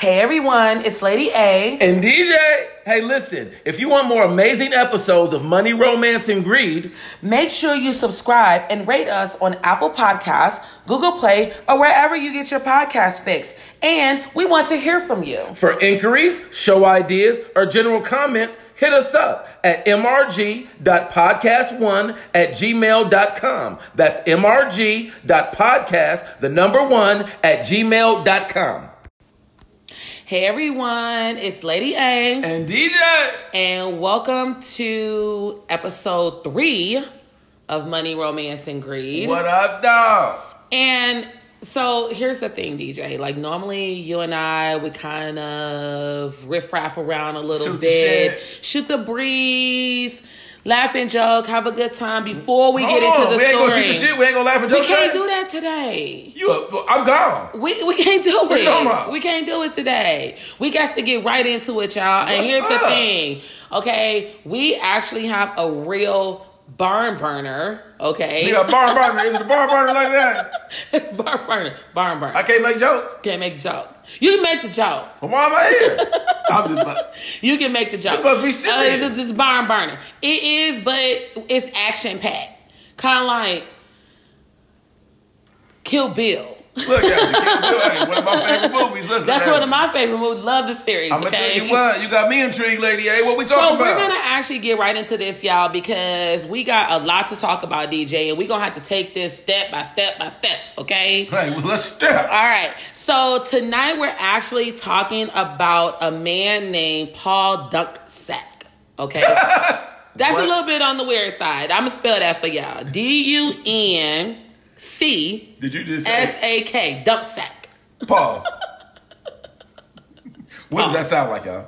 Hey everyone, it's Lady A. And DJ, hey, listen, if you want more amazing episodes of Money, Romance, and Greed, Make sure you subscribe and rate us on Apple Podcasts, Google Play, or wherever you get your podcast fix. And we want to hear from you. for inquiries, show ideas, or general comments, hit us up at mrg.podcast1 at gmail.com. That's mrg.podcast, the number one, at gmail.com. Hey everyone, it's Lady A. And DJ, And welcome to episode three of Money, Romance, and Greed. what up, dog? And so here's the thing, DJ. Like normally you and I would kind of riff raff around a little Shoot the bit, shit. shoot the breeze, laugh and joke, have a good time before we get Hold into on, the we ain't gonna shoot the shit, we ain't gonna laugh at we can't shit. do that today. You, I'm gone. We, we can't do it. We can't do it today. We got to get right into it, y'all. and What's here's the thing, okay? We actually have a real barn burner, okay? You got barn burner. Is it a barn burner like that? It's barn burner, barn burner. I can't make jokes. Can't make the joke. You can make the joke. Well, why am I here? I'm just, but You can make the joke. This must be serious. Uh, this is barn burner. It is, but it's action packed. Kind of like Kill Bill. Look at you. Kill Bill, hey, one of my favorite movies. Listen, That's one of my favorite movies. Love the series. I'm gonna okay? tell you what. You got me intrigued, lady. Hey, what we talking about? So we're gonna actually get right into this, y'all, because we got a lot to talk about, DJ, and we're gonna have to take this step by step by step. Okay. Hey, well, let's step. All right. So tonight we're actually talking about a man named Paul Dunksack. Okay. That's What? a little bit on the weird side. I'm gonna spell that for y'all. D U N C Did you just S say A K Dunksack. pause? what does that sound like, y'all?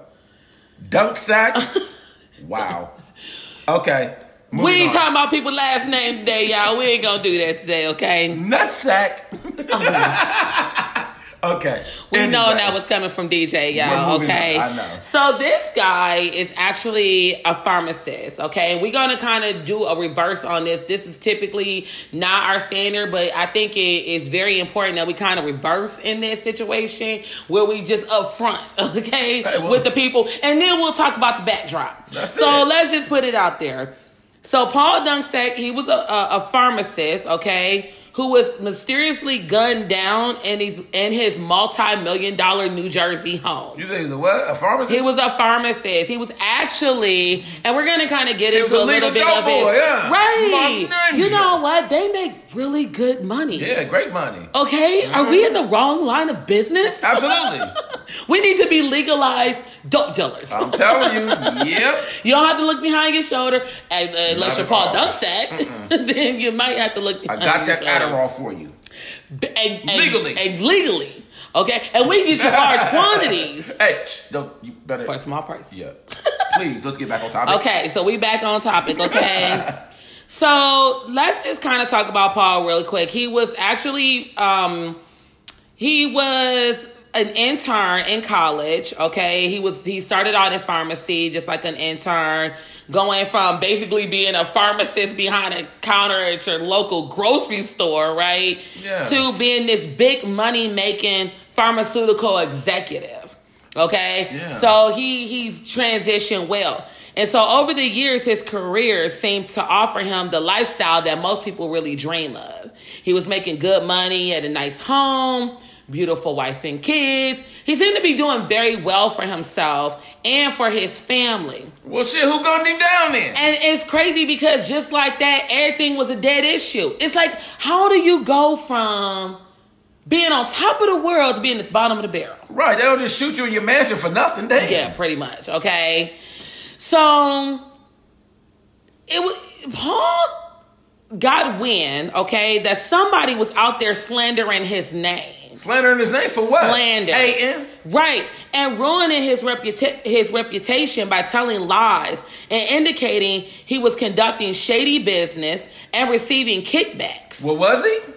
Dunk sack. wow. Okay. We ain't on. talking about people's last name today, y'all. We ain't gonna do that today, okay? nut sack. okay. We know Anyway. that was coming from DJ, y'all. Okay. on. I know. So this guy is actually a pharmacist. Okay, we're gonna kind of do a reverse on this. This is typically not our standard, but I think it is very important that we kind of reverse in this situation where we just upfront, okay, Hey, well- with the people, and then we'll talk about the backdrop. So it. let's just put it out there. So Paul Dunksack, he was a, a, a pharmacist, okay, who was mysteriously gunned down in his in his multi-million dollar New Jersey home. You say he's a what? A pharmacist? He was a pharmacist. He was actually, and we're gonna kind of get was into a a little bit of it. yeah. Right. You know what? They make really good money. Yeah, great money. Okay, are we in the wrong line of business? Absolutely. We need to be legalized dope dealers. I'm telling you. Yep. You don't have to look behind your shoulder, and, uh, unless you're Paul. Dunksack. then you might have to look. I got that shoulder. Adderall for you. and, and, Legally. and legally. Okay, and we get you large quantities Hey, don't you better. for a small price. Yeah. Please, let's get back on topic. Okay, so we back on topic, okay? So let's just kind of talk about Paul really quick. He was actually um he was an intern in college, okay? He was he started out in pharmacy just like an intern, going from basically being a pharmacist behind a counter at your local grocery store, right? Yeah. To being this big money making pharmaceutical executive. Okay? Yeah. So he he's transitioned well. And so over the years, his career seemed to offer him the lifestyle that most people really dream of. He was making good money at a nice home, beautiful wife and kids. He seemed to be doing very well for himself and for his family. Well, shit, who gunned him down then? And it's crazy because just like that, everything was a dead issue. It's like, how do you go from being on top of the world to being at the bottom of the barrel? right, they don't just shoot you in your mansion for nothing, damn. Yeah, pretty much. Okay. So it was Paul got wind, okay, that somebody was out there slandering his name. Slandering his name for what? Slander. A.M. Right. And ruining his reputa- his reputation by telling lies and indicating he was conducting shady business and receiving kickbacks. What was he?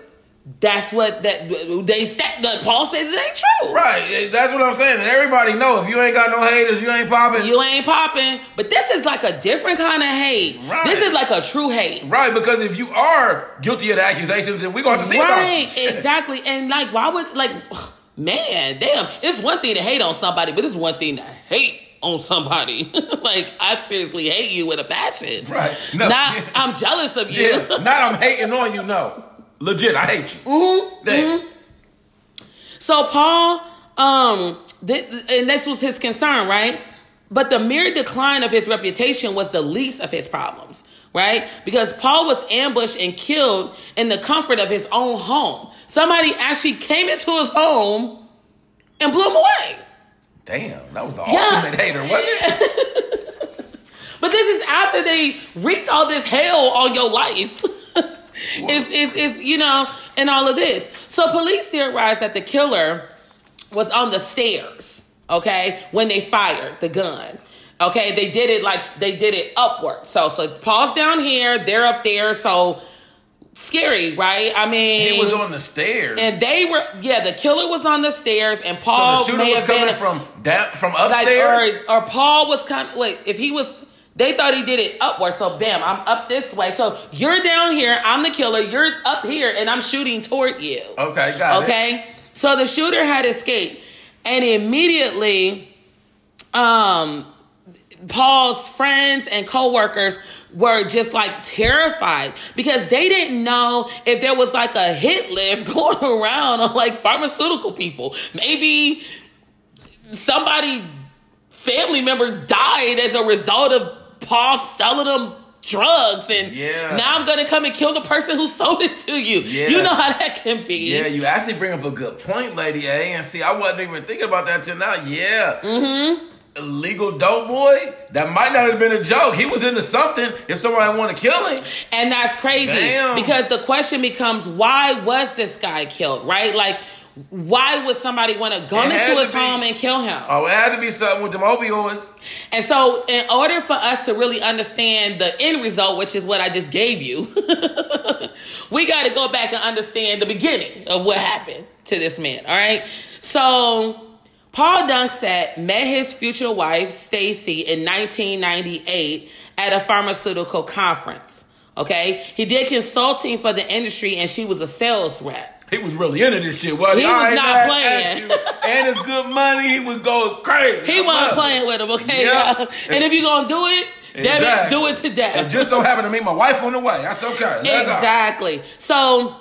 That's what that they said that Paul says it ain't true. Right, eh, that's what I'm saying. And everybody know if you ain't got no haters, you ain't popping. You ain't popping, but this is like a different kind of hate. Right. This is like a true hate. right, because if you are guilty of the accusations, then we're going to see about you. Right, exactly. And like, why would like man, damn, it's one thing to hate on somebody, but it's one thing to hate on somebody. like I seriously hate you with a passion. Right. No, Not yeah. I'm jealous of you. Yeah, not I'm hating on you. No, legit, I hate you. Mm-hmm, Damn. So Paul, um, th- th- and this was his concern, right? But the mere decline of his reputation was the least of his problems, right? Because Paul was ambushed and killed in the comfort of his own home. Somebody actually came into his home and blew him away. Damn, that was the Yeah. ultimate hater, wasn't it? But this is after they wreaked all this hell on your life. it's, it's, it's, you know, and all of this. So police theorized that the killer was on the stairs, okay, when they fired the gun. Okay, they did it like they did it upward. So, so Paul's down here, they're up there. So scary, right? I mean, He was on the stairs, and they were, yeah, the killer was on the stairs, and so Paul the shooter may was have been coming from down from like upstairs. or, or Paul was coming. Wait, if he was, they thought he did it upward. So bam, I'm up this way. So you're down here. I'm the killer. You're up here, and I'm shooting toward you. okay, got it. Okay. So the shooter had escaped, and immediately, um, Paul's friends and coworkers were just like terrified because they didn't know if there was like a hit list going around on like pharmaceutical people. Maybe somebody family member died as a result of Paul selling them drugs and Yeah. now I'm gonna come and kill the person who sold it to you. Yeah. You know how that can be. Yeah, you actually bring up a good point, Lady A. And see, I wasn't even thinking about that till now. Yeah. Mm-hmm. Illegal dope boy? That might not have been a joke. He was into something if somebody want to kill him. And that's crazy Damn. because the question becomes why was this guy killed, right? Like, why would somebody want to go into his be- home and kill him? Oh, it had to be something with them opioids. And so, in order for us to really understand the end result, which is what I just gave you, we got to go back and understand the beginning of what happened to this man. All right. So, Paul Dunksack met his future wife, Stacy, in 1998 at a pharmaceutical conference. Okay. He did consulting for the industry and she was a sales rep. He was really into this shit. Well, He was not playing. And it's good money. He was going crazy. He wasn't playing with him, okay? Yeah. y'all? And if you're going to do it, Exactly. do it to death. It just so happened to meet my wife on the way. That's okay. Go. Exactly. So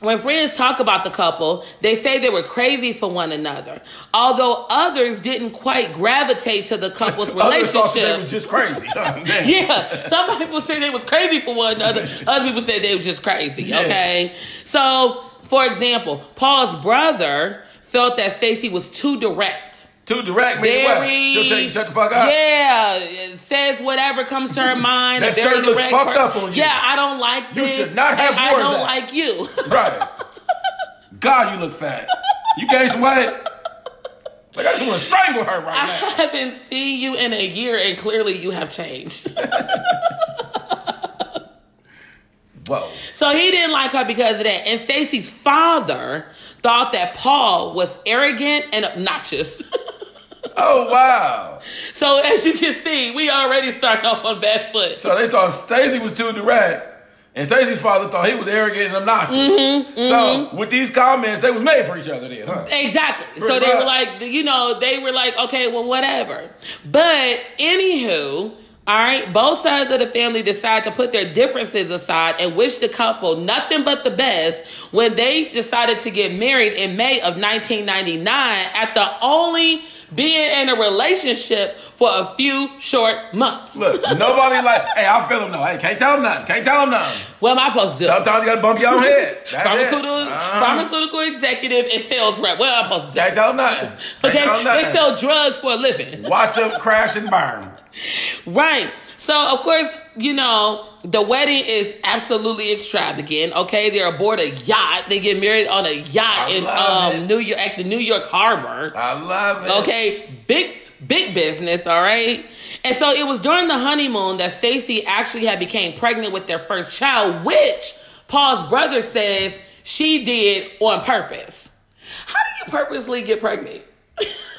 when friends talk about the couple, they say they were crazy for one another. Although others didn't quite gravitate to the couple's that they relationship. was just crazy. Yeah, some people say they was crazy for one another. Other people say they were just crazy. Yeah. Okay, so for example, Paul's brother felt that Stacy was too direct. Too direct, meaning what? Very, She'll tell you shut the fuck up. Yeah, says whatever comes to her mind. That shirt looks fucked per- up on you. Yeah, I don't like You this. should not have and I don't that. like you. Right. God, you look fat. You gained some weight. Like I just want to strangle her I right now. I haven't seen you in a year, and clearly you have changed. Whoa. so he didn't like her because of that. And Stacy's father thought that Paul was arrogant and obnoxious. Oh wow. so as you can see, we already starting off on bad foot. So they thought Stacy was too direct, and Stacy's father thought he was arrogant and obnoxious. Mm-hmm, So with these comments, they was made for each other then, huh? Exactly. So Pretty they were like, you know, they were like, okay, well, whatever. But anywho, all right, both sides of the family decide to put their differences aside and wish the couple nothing but the best when they decided to get married in May of 1999 after only being in a relationship for a few short months. Look, nobody like, hey, I'll feel him though. Hey, can't tell him nothing. Can't tell him nothing. What am I supposed to do? Sometimes you gotta bump your own head. Pharmaceutical, Uh-huh. pharmaceutical executive and sales rep. What am I supposed to do? Can't tell him nothing. Can't Okay, tell him they sell drugs for a living. Watch them crash and burn. Right. So of course, you know, the wedding is absolutely extravagant. Okay, they're aboard a yacht. They get married on a yacht I in um. New York at the New York Harbor. I love it. Okay, big big business, all right? And so it was during the honeymoon that Stacy actually had became pregnant with their first child, which Paul's brother says she did on purpose. How do you purposely get pregnant?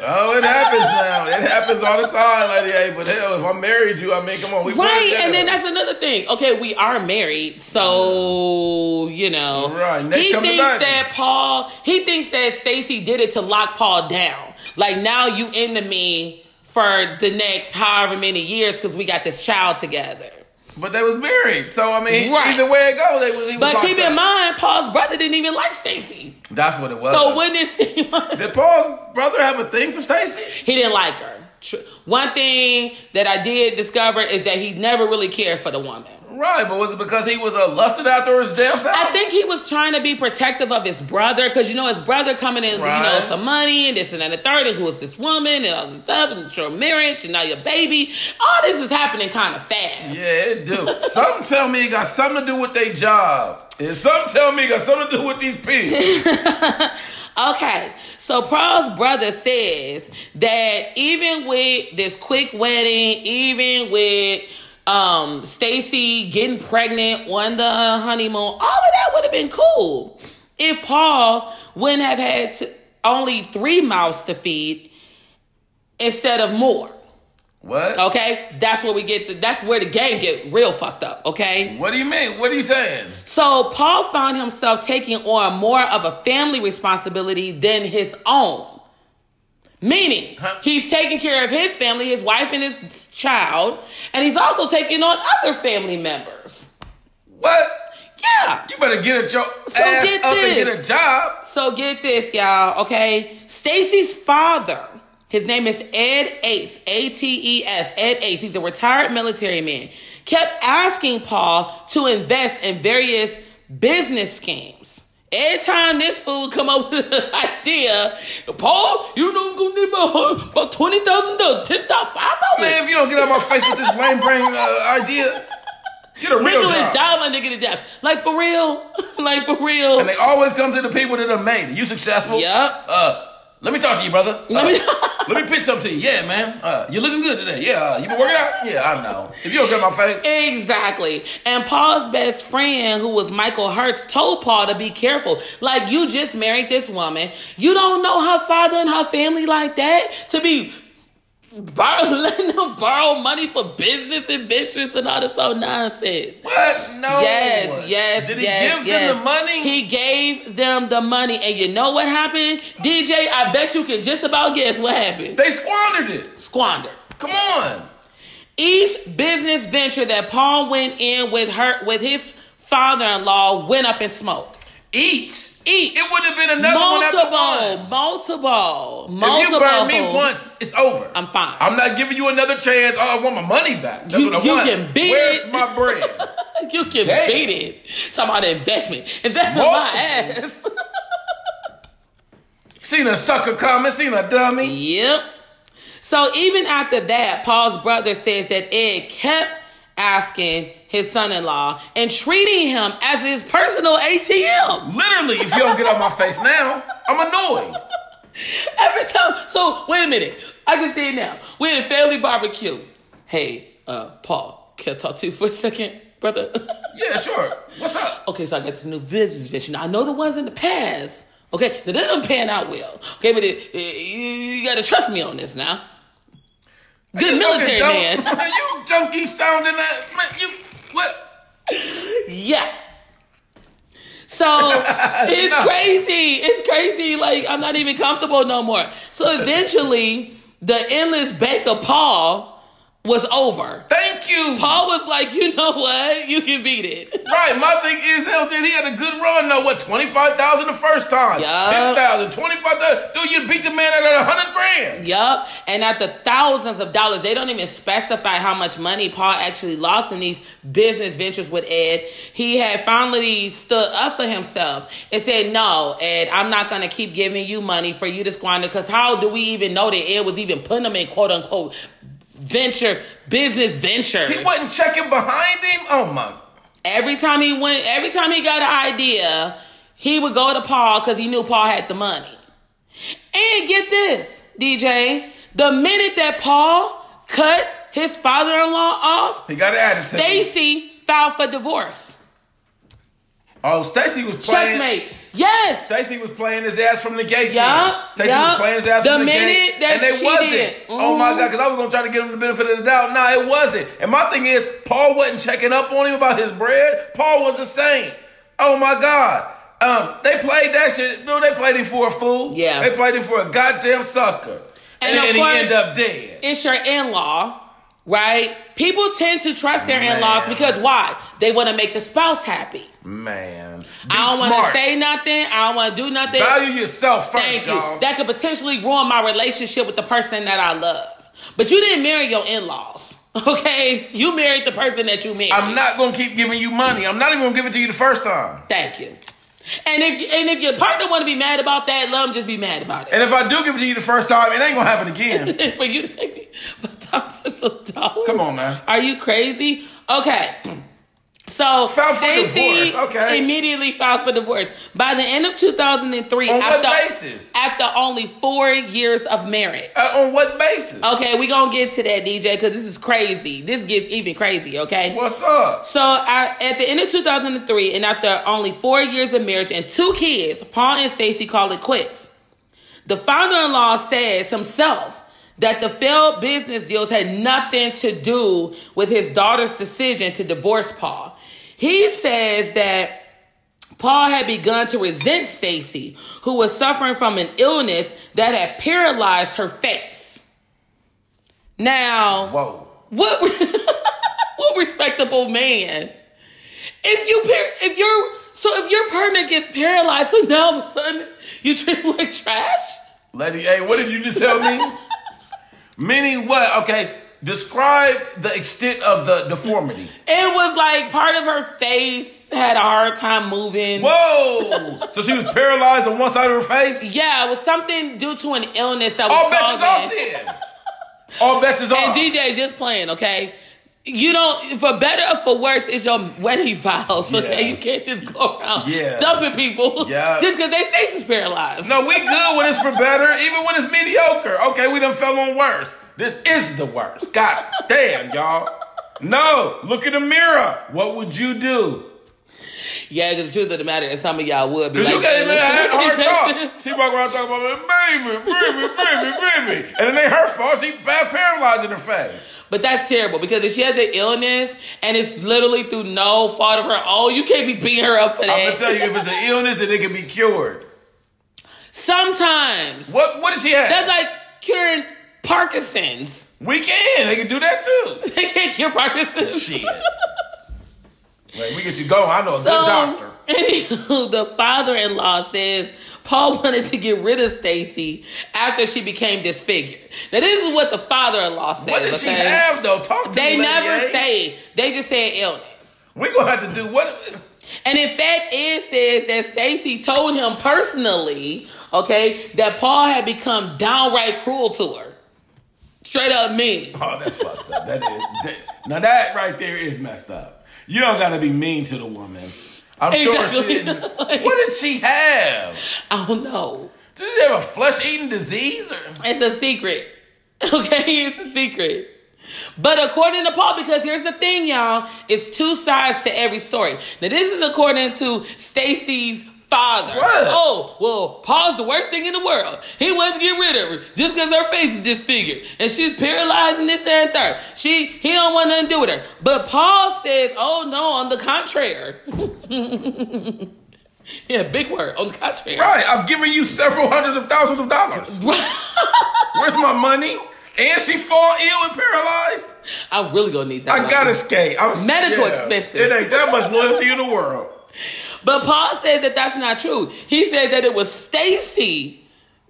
Oh, it happens now. It happens all the time, Lady. But hell, if I married you, I mean, come on, we right. And then that's another thing. Okay, we are married, so you know, right. Next he thinks that Paul. He thinks that Stacy did it to lock Paul down. Like now you into me for the next however many years because we got this child together. But they was married, so I mean, Right. either way it go, they was. But keep in mind, Paul's brother didn't even like Stacy. that's what it was. So wouldn't it seem like did Paul's brother have a thing for Stacy? he didn't like her? Tr- One thing that I did discover is that he never really cared for the woman. Right, but was it because he was uh, lusted after his damn self? I think he was trying to be protective of his brother because you know his brother coming in, you know, some money and this and that and the third, and who is this woman and all this stuff and your marriage and now your baby. All this is happening kind of fast. Yeah, it do. some tell me it got something to do with their job. And some tell me it got something to do with these pigs. Okay, so Paul's brother says that even with this quick wedding, even with um Stacy getting pregnant on the honeymoon, all of that would have been cool if Paul wouldn't have had to, only three mouths to feed instead of more. What? Okay, that's where we get. The, that's where the game get real fucked up. Okay. What do you mean? What are you saying? So Paul found himself taking on more of a family responsibility than his own. Meaning, Huh? he's taking care of his family, his wife and his child, and he's also taking on other family members. What? Yeah. You better get at your So get this. get a job. So get this, y'all, okay? Stacy's father, his name is Ed Ates, A T E S, Ed Ates. He's a retired military man. Kept asking Paul to invest in various business schemes. Every time this fool come up with an idea, Paul, you know I'm gonna need about, about twenty thousand dollars, ten thousand, five Man, dollars. Man, if you don't get out my face with this lame brain uh, idea, get a real and job. my nigga to death. Like for real, like for real. And they always come to the people that are made. You successful? Yup. Uh, let me talk to you, brother. Let Uh, me- let me pitch something to you. Yeah, man. Uh, you looking good today. Yeah. Uh, you been working out? Yeah, I know. If you don't get my face, Exactly. And Paul's best friend, who was Michael Hertz, told Paul to be careful. Like, you just married this woman. You don't know her father and her family like that to be borrow, letting them borrow money for business adventures and all this old nonsense. what? No. Yes, yes, Did he yes, give yes. them the money? He gave them the money. And you know what happened? DJ, I bet you can just about guess what happened. they squandered it. Squandered. Come on. Each business venture that Paul went in with her with his father-in-law went up in smoke. Each. Each. It would have been another one after multiple, one. multiple, If multiple. you burn me once, it's over. I'm fine. I'm not giving you another chance. Oh, I want my money back. That's You- what I you want. can beat it. Where's it. my bread? you can Damn. beat it. Talking about investment, investment my ass. seen a sucker coming. Seen a dummy. Yep. So even after that, Paul's brother says that Ed kept asking his son-in-law and treating him as his personal ATM. Literally, if you don't get out my face now, I'm annoyed. Every time. So wait a minute. I can see it now. We're in a family barbecue. Hey, uh, Paul, can I talk to you for a second, brother? Yeah, sure. What's up? okay, so I got this new business venture. Now I know the ones in the past. Okay, now they don't pan out well. Okay, but it, it- you, you got to trust me on this now. Good military man. you junkie sounding that man. You what? Yeah. So it's No. crazy. It's crazy. Like I'm not even comfortable no more. So eventually, the endless bank of Paul was over. Thank you. Paul was like, you know what? You can beat it. Right, my thing is, hell, he had a good run. though. what, 25000 the first time? Yeah. 10000 25000 Dude, you beat the man out of 100 grand. Yup. And after thousands of dollars, they don't even specify how much money Paul actually lost in these business ventures with Ed. He had finally stood up for himself and said, No, Ed, I'm not going to keep giving you money for you to squander because how do we even know that Ed was even putting them in quote unquote venture, business venture. He wasn't checking behind him. Oh, my. Every time he went, every time he got an idea, he would go to Paul because he knew Paul had the money. And get this, DJ, the minute that Paul cut his father-in-law off, He got an attitude. Stacy filed for divorce. Oh, Stacy was playing. Checkmate. Yes. Stacy was playing his ass from the gate. Yeah, Stacy yeah. was playing his ass The from the minute gate. that and they she wasn't. did. Oh my Mhm. god, because I was gonna try to give him the benefit of the doubt. Nah, it wasn't. And my thing is, Paul wasn't checking up on him about his bread. Paul was a saint. Oh my god. Um, they played that shit. No, they played him for a fool. Yeah. They played him for a goddamn sucker. And And, course- he ended up dead. it's your in-law, right? People tend to trust their in-laws because why? They want to make the spouse happy. Man. I don't want to say nothing. I don't want to do nothing. Value yourself first, Thank you. y'all. That could potentially ruin my relationship with the person that I love. But you didn't marry your in-laws. Okay? You married the person that you married. I'm not gonna keep giving you money. I'm not even gonna give it to you the first time. Thank you. And if and if your partner want to be mad about that, let them just be mad about it. And if I do give it to you the first time, it ain't gonna happen again. for you to take me for thousands of dollars. Come on, man. Are you crazy? Okay. So Filed Stacey okay. immediately files for divorce. By the end of 2003, On what after, basis? after only four years of marriage. Uh, on what basis? Okay, we gonna get to that, DJ, because this is crazy. This gets even crazy, okay? What's up? So I, at the end of 2003, and after only four years of marriage and two kids, Paul and Stacy call it quits. The father-in-law says himself that the failed business deals had nothing to do with his daughter's decision to divorce Paul. He says that Paul had begun to resent Stacy, who was suffering from an illness that had paralyzed her face. Now, Whoa. what what respectable man? If you if your so if your partner gets paralyzed, so now all of a sudden you treat him like trash. Lady A, what did you just tell me? Meaning what? Okay, describe the extent of the deformity. It was like part of her face had a hard time moving. Whoa! so she was paralyzed on one side of her face? Yeah, it was something due to an illness that was All bets is off then. All bets is off. And DJ just playing, okay? You don't, for better or for worse, it's your wedding vows, okay? Yeah. You can't just go around Yeah. dumping people Yeah. just because their face is paralyzed. No, we good when it's for better, even when it's mediocre. Okay, we done fell on worse. This is the worst. God damn, y'all. No, look in the mirror. What would you do? Yeah, because the truth of the matter is some of y'all would be like, you got "Hey, to listen, have hard talk. this." She walk around talking about baby, baby, baby, baby. And it ain't her fault. She bad paralyzed in her face. But that's terrible because if she has the illness and it's literally through no fault of her own, you can't be beating her up for that. I'm gonna tell you, if it's an illness, and it can be cured. Sometimes. What What does she have? That's like curing Parkinson's. we can. They can do that too. They can't cure Parkinson's. Shit. Wait, we get you going. I know a So, good doctor. anywho, the father-in-law says Paul wanted to get rid of Stacy after she became disfigured. Now, this is what the father-in-law says. What does she have though? Talk to They me. Lady never A. say. They just say illness. We gonna have to do what? And in fact, it says that Stacy told him personally, okay, that Paul had become downright cruel to her. Straight up mean. Oh, that's fucked up. That is that, now that right there is messed up. You don't gotta be mean to the woman. I'm sure she didn't. What did she have? I don't know. Did she have a flesh eating disease or? It's a secret. Okay, it's a secret. But according to Paul, because here's the thing, y'all, it's two sides to every story. Now, this is according to Stacy's father. What? Oh, well, Paul's the worst thing in the world. He wanted to get rid of her just because her face is disfigured. And she's paralyzed and this, and third. She, he don't want nothing to do with her. But Paul says, oh no, on the contrary. yeah, big word, on the contrary. Right, I've given you several hundreds of thousands of dollars. Where's my money? And she fall ill and paralyzed. I'm really gonna need that. I money. gotta skate. I'm Medical expenses. It ain't that much loyalty in the world. But Paul said that that's not true. He said that it was Stacy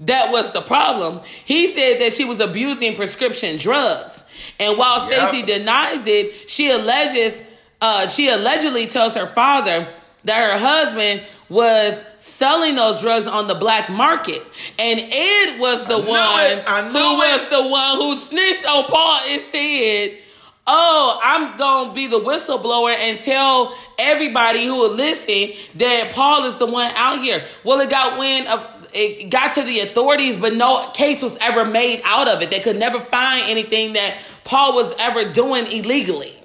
that was the problem. He said that she was abusing prescription drugs. And while Yep. Stacy denies it, she alleges uh, she allegedly tells her father that her husband was selling those drugs on the black market. And Ed was the I one it. Who knew was the one who snitched on Paul and said, Oh, I'm gonna be the whistleblower and tell everybody who will listen that Paul is the one out here. Well, it got wind of it got to the authorities, but no case was ever made out of it. They could never find anything that Paul was ever doing illegally.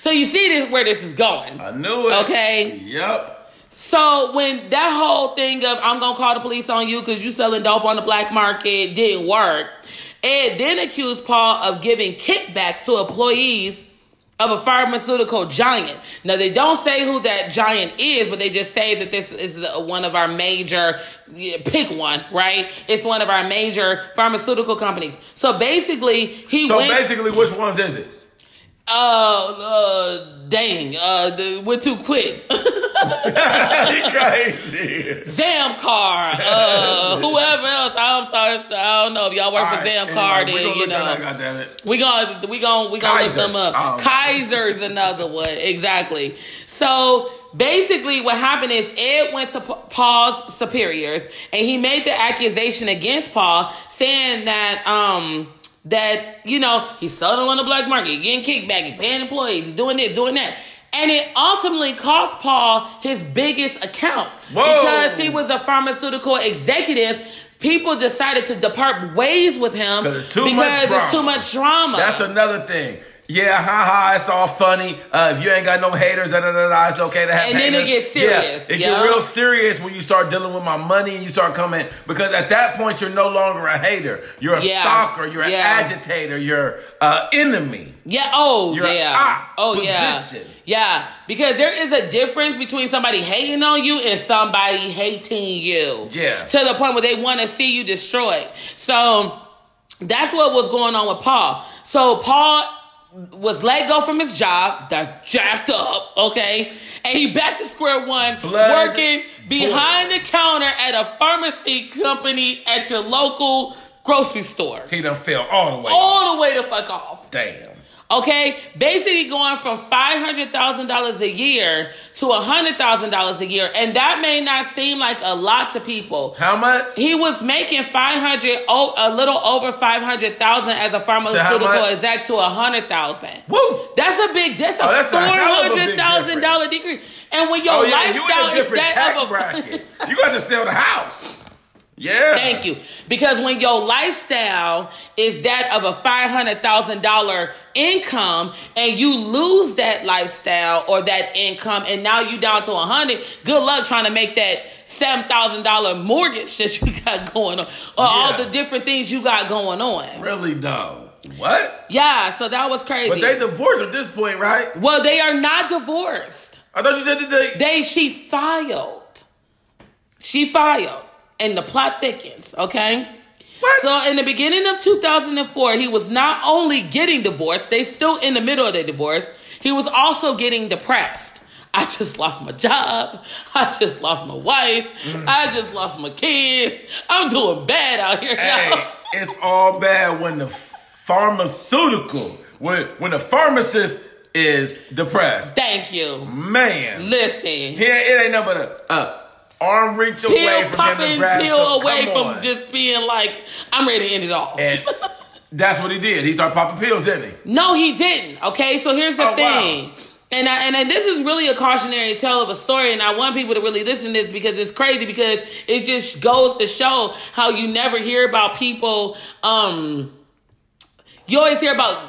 So you see this where this is going. I knew it. Okay. Yep. So when that whole thing of I'm gonna call the police on you because you selling dope on the black market didn't work, Ed then accused Paul of giving kickbacks to employees of a pharmaceutical giant. Now they don't say who that giant is, but they just say that this is one of our major pick one, right? It's one of our major pharmaceutical companies. So basically, he So went. basically, which ones is it? Uh, uh, dang, uh, the, went too quick. crazy. Zamcar, uh, whoever else. I'm sorry, I don't know if y'all work All for right, Zamcar. anyway, we then gonna you look know God damn it. we gonna we gonna we gonna look them up. Oh. Kaiser's another one, exactly. So basically, what happened is Ed went to Paul's superiors and he made the accusation against Paul, saying that um that you know he's selling on the black market, getting kickback, he paying employees, he's doing this, doing that. And it ultimately cost Paul his biggest account Whoa. because he was a pharmaceutical executive. People decided to depart ways with him it's much because drama. it's too much drama. That's another thing. Yeah, haha, it's all funny. Uh, if you ain't got no haters, da da da da, it's okay to have it. And then it gets serious, Yeah, it yeah. get real serious when you start dealing with my money and you start coming because at that point you're no longer a hater. You're a Yeah. stalker. You're an agitator. You're an enemy. Yeah. Oh, Your yeah. oh, yeah. Yeah. Because there is a difference between somebody hating on you and somebody hating you. Yeah. To the point where they want to see you destroyed. So that's what was going on with Paul. So Paul was let go from his job, that jacked up, okay? And he back to square one, Blood working behind the counter at a pharmacy company at your local grocery store. He done fell all the way. All the way the fuck off. Damn. Okay, basically going from five hundred thousand dollars a year to hundred thousand dollars a year, and that may not seem like a lot to people. How much? He was making five hundred, oh, a little over five hundred thousand as a pharmaceutical exec to a hundred thousand. Woo! That's a big. That's a Oh, that's a four hell of a big hundred thousand dollar decrease. And when your Oh yeah, you lifestyle a is that tax of a. You got to sell the house. Yeah. Thank you. Because when your lifestyle is that of a $500,000 income and you lose that lifestyle or that income and now you down to a 100, good luck trying to make that $7,000 mortgage that you got going on or all the different things you got going on. Really though. What? Yeah, so that was crazy. But they divorced at this point, right? well, they are not divorced. I thought you said that they. They she filed. She filed. And the plot thickens, okay? What? So in the beginning of 2004, he was not only getting divorced, they still in the middle of the divorce, he was also getting depressed. I just lost my job. I just lost my wife. Mm. I just lost my kids. I'm doing bad out here. hey, it's all bad when the pharmaceutical, when when the pharmacist is depressed. Thank you. Man, Listen. here it ain't nothing but a, a arm reach away Peel from popping, peel some- away from just being like, I'm ready to end it all. And that's what he did. He started popping pills, didn't he? No, he didn't. Okay, so here's the Oh, wow. thing. And I, and this is really a cautionary tale of a story, and I want people to really listen to this because it's crazy because it just goes to show how you never hear about people. Um, you always hear about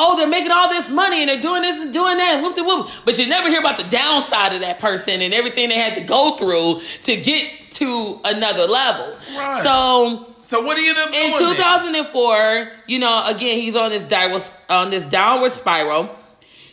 oh they're making all this money and they're doing this and doing that, whoop de whoop, but you never hear about the downside of that person and everything they had to go through to get to another level. Right. So So what do you up in doing? then? 2004, you know, again, he's on this downward on this downward spiral.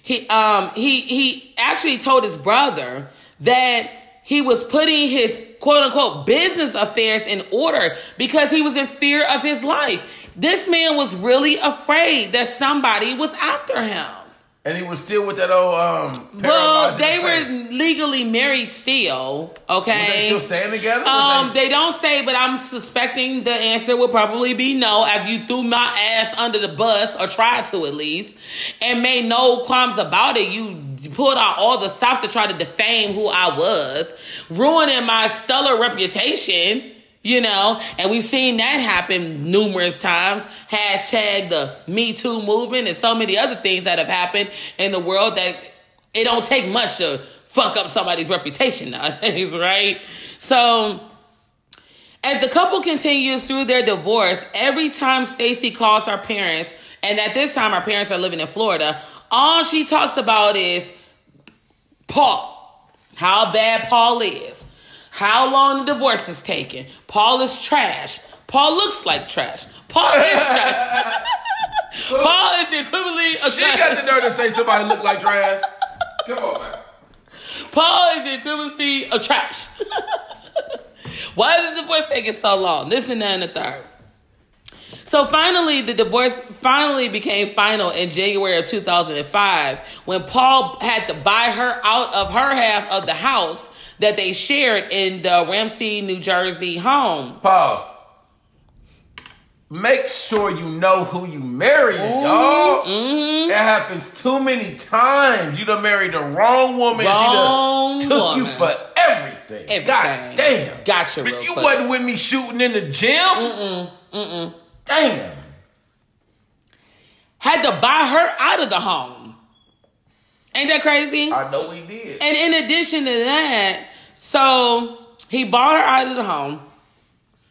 He um he he actually told his brother that he was putting his quote unquote business affairs in order because he was in fear of his life. This man was really afraid that somebody was after him. And he was still with that old um. Well, they were legally married still, okay? they still staying together? Um, they- they don't say, but I'm suspecting the answer will probably be no. If you threw my ass under the bus or tried to at least, and made no qualms about it, you pulled out all the stops to try to defame who I was, ruining my stellar reputation. You know, and we've seen that happen numerous times. Hashtag the Me Too movement and so many other things that have happened in the world that it don't take much to fuck up somebody's reputation nowadays, right? So as the couple continues through their divorce, every time Stacy calls her parents, and at this time our parents are living in Florida, all she talks about is Paul, how bad Paul is, how long the divorce is taking. Paul is trash. Paul looks like trash. Paul is trash. Paul is the equivalent of She trash. got the nerve to say somebody look like trash. Come on, man. Paul is the equivalency of trash. Why is the divorce taking so long? This and that and the third. So finally, the divorce finally became final in January of 2005 when Paul had to buy her out of her half of the house that they shared in the Ramsey, New Jersey home. Pause. Make sure you know who you marrying, y'all. Mm-hmm. It happens too many times. You done married the wrong woman. Wrong she done took you for everything. Everything. God damn. Gotcha But you quick. wasn't with me shooting in the gym. Mm-mm. Mm-mm. Damn. Had to buy her out of the home. Ain't that crazy? I know he did. And in addition to that, so he bought her out of the home,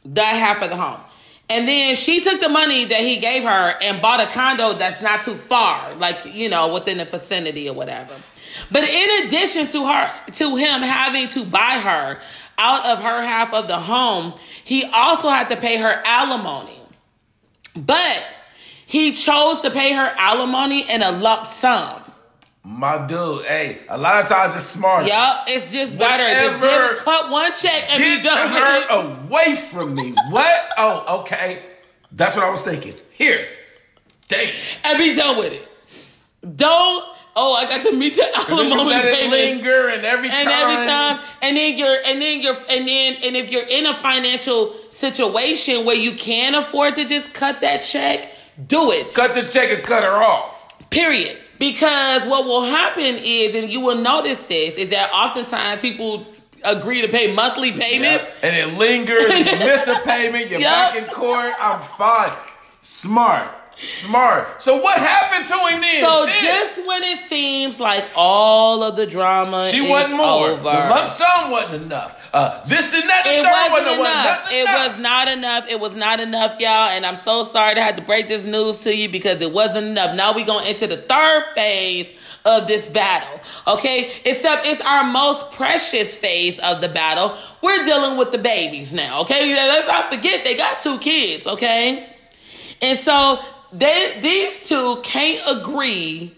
that half of the home. And then she took the money that he gave her and bought a condo that's not too far, like, you know, within the vicinity or whatever. But in addition to her to him having to buy her out of her half of the home, he also had to pay her alimony. But he chose to pay her alimony in a lump sum. My dude, hey, a lot of times it's smart. Yup, it's just better. Just give cut one check and be Get done with her it. away from me. What? Oh, okay. That's what I was thinking. Here. Take it. And be done with it. Don't. Oh, I got to meet the And then you alimony let it linger and every And time. every time, and then you're, and then you're, and then, and if you're in a financial situation where you can afford to just cut that check, do it. Cut the check and cut her off. Period. Because what will happen is, and you will notice this, is that oftentimes people agree to pay monthly payments. And it lingers. You miss a payment. You're Yep. back in court. I'm fine. Smart. Smart. So what happened to him then? So Shit. just when it seems like all of the drama she is wasn't more. over, The lump sum wasn't enough. Uh, this and that. it wasn't one, enough. It enough. was not enough. It was not enough, y'all. And I'm so sorry to have to break this news to you because it wasn't enough. Now we're going into the third phase of this battle. Okay, except it's our most precious phase of the battle. We're dealing with the babies now. Okay, let's not forget they got two kids. Okay, and so they these two can't agree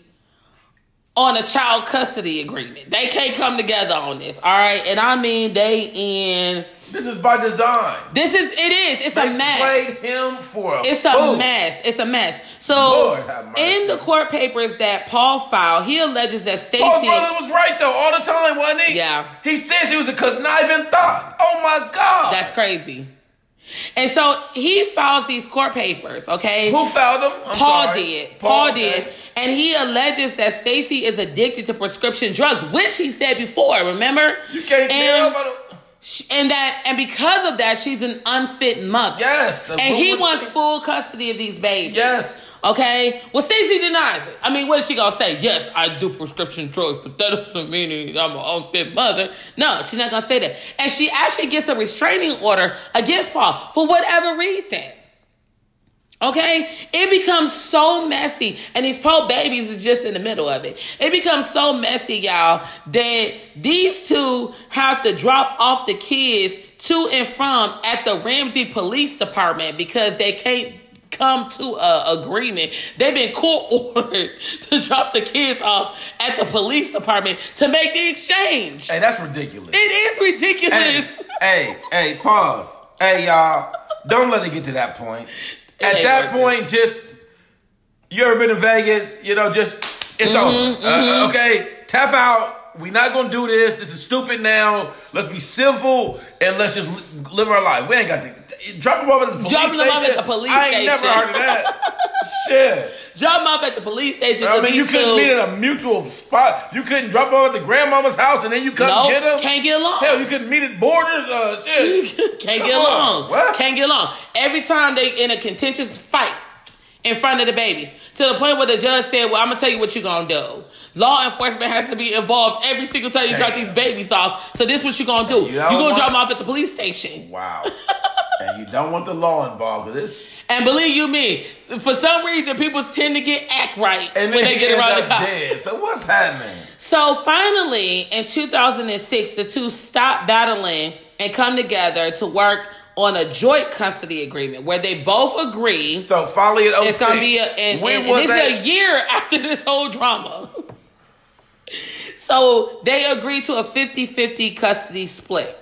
on a child custody agreement. They can't come together on this. All right, and I mean they in. This is by design. This is it is. It's They a mess. played him for a It's a fool. mess. It's a mess. So Lord have mercy. in the court papers that Paul filed, he alleges that Paul's Stacy brother was right though all the time, wasn't he? Yeah. He said she was a conniving thought. Oh my God. That's crazy. And so he files these court papers, okay? Who filed them? I'm Paul sorry. did. Paul, okay. did. And he alleges that Stacy is addicted to prescription drugs, which he said before, remember? You can't and, tell by the. sh- and that and because of that, she's an unfit mother. Yes. And he wants full custody of these babies. Yes. Okay. Well, Stacey denies it. I mean, what is she gonna say? Yes, I do prescription drugs, but that doesn't mean I'm an unfit mother. No, she's not gonna say that. And she actually gets a restraining order against Paul for whatever reason. Okay, it becomes so messy, and these poor babies is just in the middle of it. It becomes so messy, y'all, that these two have to drop off the kids to and from at the Ramsey Police Department because they can't come to a agreement. They've been court ordered to drop the kids off at the police department to make the exchange. Hey, that's ridiculous. It is ridiculous. hey, hey, hey, pause. Hey, y'all. Don't let it get to that point. It At that point, just you ever been to Vegas? You know, just it's Mm-hmm, over. Uh, okay, tap out. we not gonna do this. This is stupid. Now let's be civil and let's just live our life. We ain't got to drop them off at the police Dropping them off station. at the police I ain't station. never heard of that. Shit. Drop them off at the police station. I mean, you couldn't meet at a mutual spot. You couldn't drop them off at the grandmama's house and then you couldn't Nope, get them. can't get along. Hell, you couldn't meet at Borders. Uh, shit. Can't Come get along. What? Can't get along. Every time they in a contentious fight in front of the babies, to the point where the judge said, "Well, I'm gonna tell you what you're gonna do. Law enforcement has to be involved every single time you drop these babies off. So this is what you're gonna do. You You're gonna drop them off at the police station." Wow. and you don't want the law involved with this. And believe you me, for some reason, people tend to get act right And when they get around the cops. dead. So what's happening? So finally, in 2006, the two stopped battling and come together to work on a joint custody agreement where they both agree So finally, at 06, it's gonna be a, and, when and, and was this is a year after this whole drama. so they agreed to a 50-50 custody split.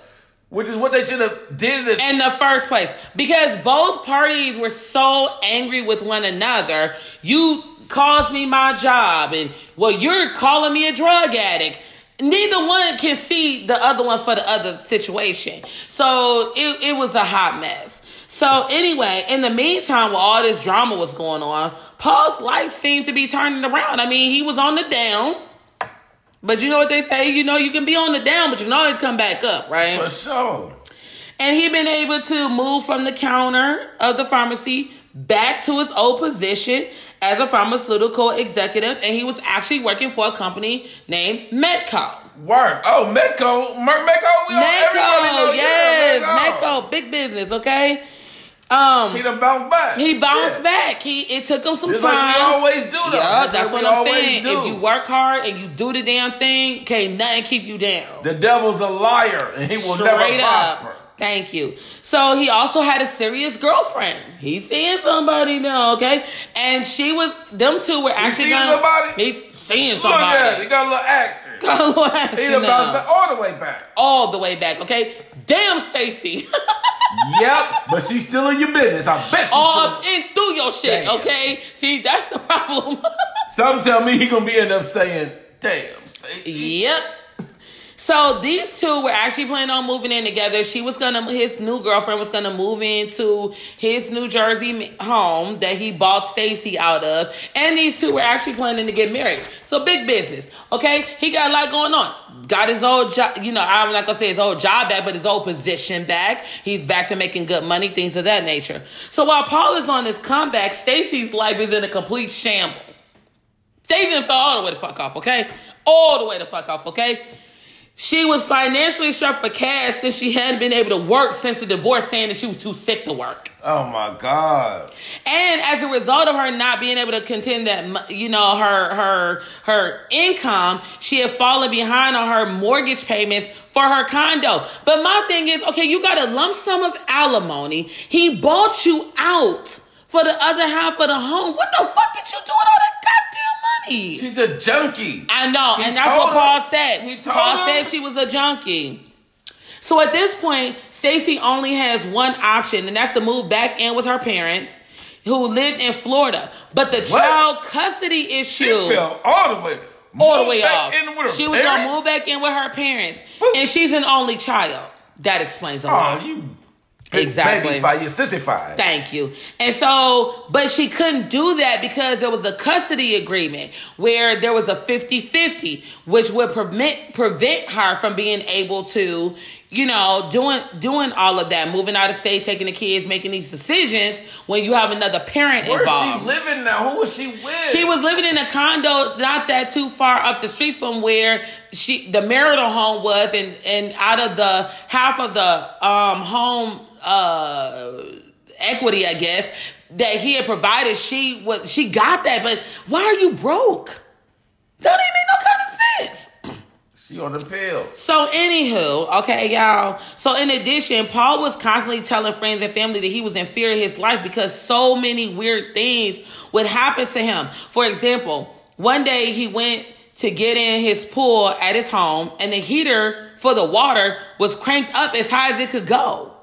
Which is what they should have did. It. in the first place because both parties were so angry with one another. You caused me my job, and well, you're calling me a drug addict. Neither one can see the other one for the other situation. So it, it was a hot mess. So anyway, in the meantime, while all this drama was going on, Paul's life seemed to be turning around. I mean, he was on the down. But you know what they say? You know, you can be on the down, but you can always come back up, right? For sure. And he'd been able to move from the counter of the pharmacy back to his old position as a pharmaceutical executive, and he was actually working for a company named Medco. Work. Oh, Medco. Mer- Medco. We all, everybody know, Medco, yes, yeah, Medco, big business, okay. Um, He done bounced back. he bounced Shit. back. He it took him some Just time. like we always do, though. Yeah, that's, like what I'm saying. do. If you work hard and you do the damn thing, can't nothing keep you down. The devil's a liar, and he will Straight never up. prosper. Thank you. So he also had a serious girlfriend. He's seeing somebody now, okay? And she was, them two were actually seeing gonna. somebody? He's seeing Look at it. He somebody. got a little actor. Got a little He bounced back all the way back. All the way back, okay? Damn, Stacy. yep, but she's still in your business. I bet she's All still. in through your shit, Damn. okay? See, that's the problem. Some tell me he gonna be end up saying, "Damn, Stacey." Yep. So these two were actually planning on moving in together. She was gonna, his new girlfriend was gonna move into his New Jersey home that he bought Stacy out of, and these two were actually planning to get married. So big business, okay? He got a lot going on. Got his old job, you know. I'm not gonna say his old job back, but his old position back. He's back to making good money, things of that nature. So while Paul is on this comeback, Stacy's life is in a complete shamble. Stacy fell all the way the fuck off, okay? All the way the fuck off, okay? She was financially strapped for cash since she hadn't been able to work since the divorce, saying that she was too sick to work. Oh my God. And as a result of her not being able to contend that, you know, her her her income, she had fallen behind on her mortgage payments for her condo. But my thing is, okay, you got a lump sum of alimony. He bought you out for the other half of the home. What the fuck did you do with all that goddamn money? She's a junkie. I know, He and that's what her. Paul said. He told Paul her. said she was a junkie. So at this point, Stacy only has one option, and that's to move back in with her parents, who lived in Florida. But the What? child custody She issue, fell all the way. all the way off, in with her she was gonna move back in with her parents, Woo. and she's an only child. That explains a lot. Oh, you Exactly. baby fight, you sissy fight. Thank you. And so, but she couldn't do that because there was a custody agreement where there was a 50-50, which would permit prevent her from being able to, you know, doing doing all of that, moving out of state, taking the kids, making these decisions when you have another parent Where's involved. she living now? Who is she with? She was living in a condo not that too far up the street from where she the marital home was and and out of the half of the um home uh equity I guess that he had provided she was she got that but why are you broke? That don't even make no kind of sense. She on the pills. So, anywho, okay, y'all. So, in addition, Paul was constantly telling friends and family that he was in fear of his life because so many weird things would happen to him. For example, one day he went to get in his pool at his home, and the heater for the water was cranked up as high as it could go.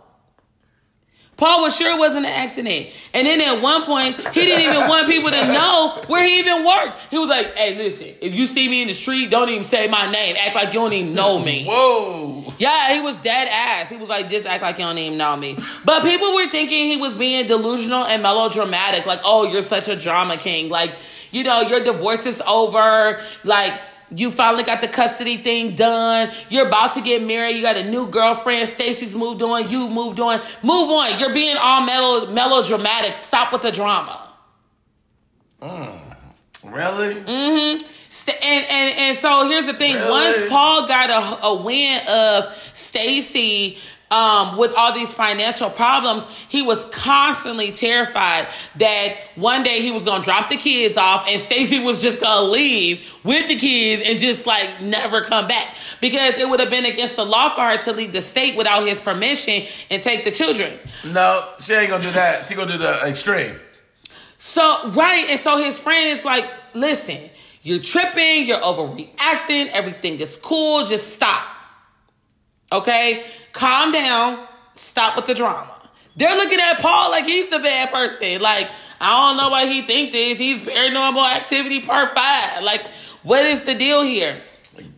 Paul was sure it wasn't an accident. And then at one point, he didn't even want people to know where he even worked. He was like, hey, listen, if you see me in the street, don't even say my name. Act like you don't even know me. Whoa. Yeah, he was dead ass. He was like, just act like you don't even know me. But people were thinking he was being delusional and melodramatic. Like, oh, you're such a drama king. Like, you know, your divorce is over. Like, you finally got the custody thing done. You're about to get married. You got a new girlfriend. Stacy's moved on. You've moved on. Move on. You're being all melo- melodramatic. Stop with the drama. Really? Mm-hmm. St- And, and and so here's the thing. Really? Once Paul got a, a win of Stacy um, with all these financial problems, he was constantly terrified that one day he was going to drop the kids off and Stacy was just going to leave with the kids and just like never come back because it would have been against the law for her to leave the state without his permission and take the children. No, she ain't gonna do that. She gonna do the extreme. So, right. And so his friend is like, listen, you're tripping, you're overreacting, everything is cool, just stop. Okay? Calm down, stop with the drama. They're looking at Paul like he's the bad person. Like, I don't know why he think this. He's paranormal activity part five. Like, what is the deal here?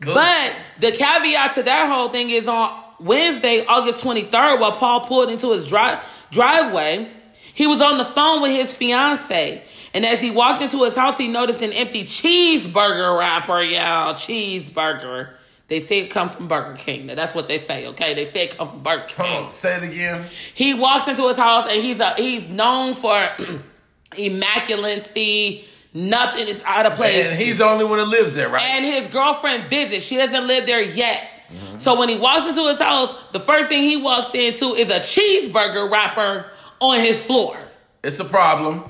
Good. But the caveat to that whole thing is on Wednesday, August 23rd, while Paul pulled into his dri- driveway, he was on the phone with his fiance. And as he walked into his house, he noticed an empty cheeseburger wrapper, y'all. Cheeseburger. They say it comes from Burger King. Now, That's what they say, okay? They say it comes from Burger Come King. on, say it again. He walks into his house and he's a, he's known for immaculacy. Nothing is out of place. And he's the only one that lives there, right? And his girlfriend visits. She doesn't live there yet. So when he walks into his house, the first thing he walks into is a cheeseburger wrapper on his floor. it's a problem.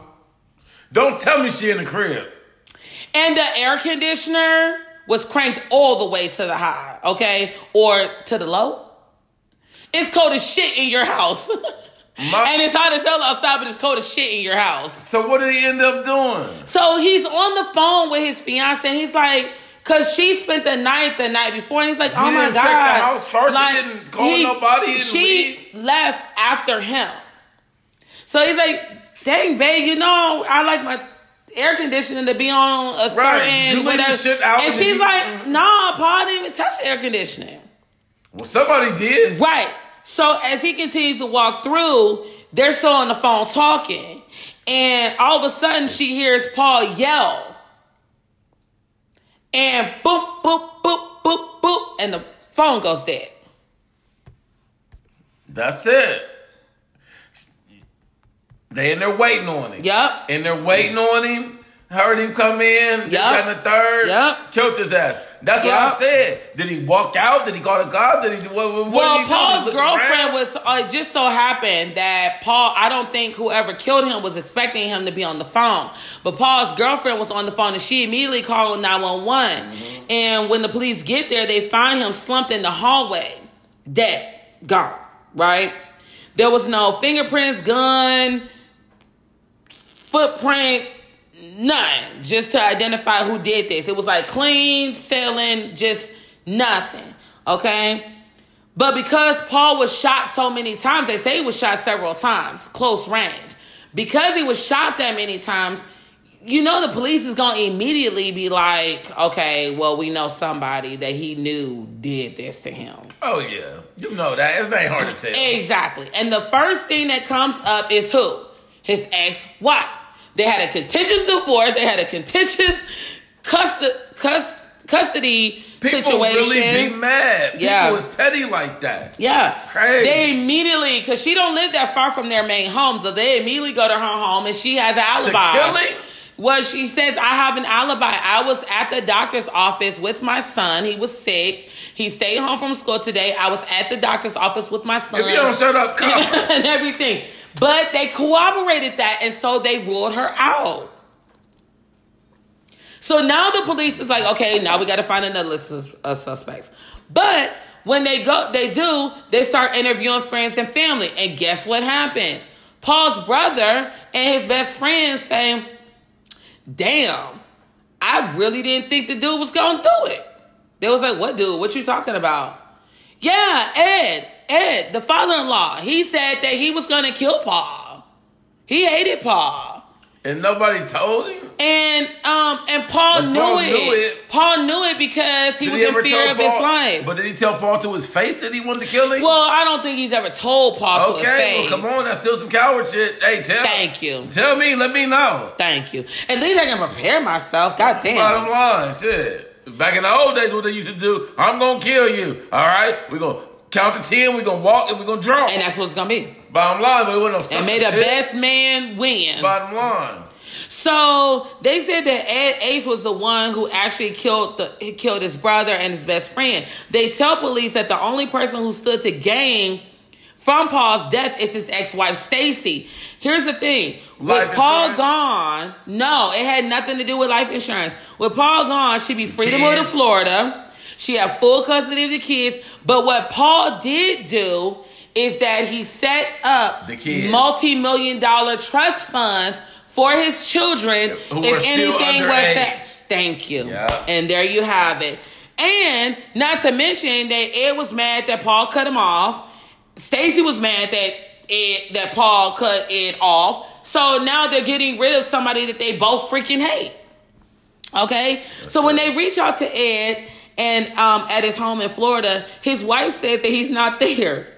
Don't tell me she in the crib. And the air conditioner was cranked all the way to the high, okay? Or to the low. It's cold as shit in your house. My- and it's hot as hell outside, but it's cold as shit in your house. So what did he end up doing? So he's on the phone with his fiance, and he's like, Cause she spent the night the night before, and he's like, "Oh my god!" check the house first? He didn't call nobody? He didn't she left after him, so he's like, "Dang, babe, you know I like my air conditioning to be on a Right. certain shit out and and she's you- like, mm-hmm. "Nah, Paul didn't even touch the air conditioning." Well, somebody did. Right. So as he continues to walk through, they're still on the phone talking. And all of a sudden she hears Paul yell. And boop, boop, boop, boop, boop, and the phone goes dead. That's it. They in there waiting on him. Yup. And they're waiting on him. Heard him come in. Yup. Got the third. Yup. Killed his ass. That's what I said. Did he walk out? Did he call to God? Did he? What, what Well, did he? Paul's girlfriend around? was uh, it just so happened that Paul. I don't think whoever killed him was expecting him to be on the phone, but Paul's girlfriend was on the phone and she immediately called nine one one. And when the police get there, they find him slumped in the hallway, dead, gone. Right? There was no fingerprints, gun, footprint, none, just to identify who did this. It was like clean sailing, just nothing. Okay. But because Paul was shot so many times, they say he was shot several times, close range. Because he was shot that many times, you know the police is gonna immediately be like, okay, well, we know somebody that he knew did this to him. Oh yeah, you know that. It's not hard to tell. Exactly. And the first thing that comes up is who? His ex wife. They had a contentious divorce, they had a contentious custody, custody People situation. really be mad. People Yeah. is petty like that. Yeah. Crazy. They immediately, because she don't live that far from their main home, so they immediately go to her home and she has an alibi. killing? Well, she says, I have an alibi. I was at the doctor's office with my son. He was sick. He stayed home from school today. I was at the doctor's office with my son If you don't shut up, come. and everything. But they corroborated that, and so they ruled her out. So now the police is like, okay, now we got to find another list of suspects. But when they go, they do, they start interviewing friends and family. And guess what happens? Paul's brother and his best friend say, damn, I really didn't think the dude was going to do it. They was like, what dude? What you talking about? Yeah, Ed, Ed, the father-in-law. He said that he was going to kill Paul. He hated Paul. And nobody told him. And um and Paul, But knew, it. knew it. Paul knew it because he Did was he in fear of his life. But did he tell Paul to his face that he wanted to kill him? well, I don't think he's ever told Paul to his okay, face. well, come on, that's still some coward shit. Hey, tell. Thank you. Tell me, let me know. Thank you. At least I can prepare myself. God damn. Bottom line, shit. Back in the old days, what they used to do, I'm gonna kill you. All right, we're gonna count to ten, we're gonna walk, and we're gonna draw. And that's what it's gonna be. Bottom line, but it wasn't no And may the shit. best man win. Bottom line. So they said that Ed Ates was the one who actually killed the he killed his brother and his best friend. They tell police that the only person who stood to gain from Paul's death is his ex-wife Stacy. Here's the thing: Life with Paul insurance? gone, no, it had nothing to do with life insurance. With Paul gone, she'd be free to move to Florida. She had full custody of the kids. But what Paul did do is that he set up The kids. multi-million dollar trust funds for his children Who if anything was that. Thank you. Yeah. And there you have it. And not to mention that Ed was mad that Paul cut him off. Stacy was mad that Ed that Paul cut Ed off. So now they're getting rid of somebody that they both freaking hate. Okay? so when they reach out to Ed and um, at his home in Florida, his wife said that he's not there.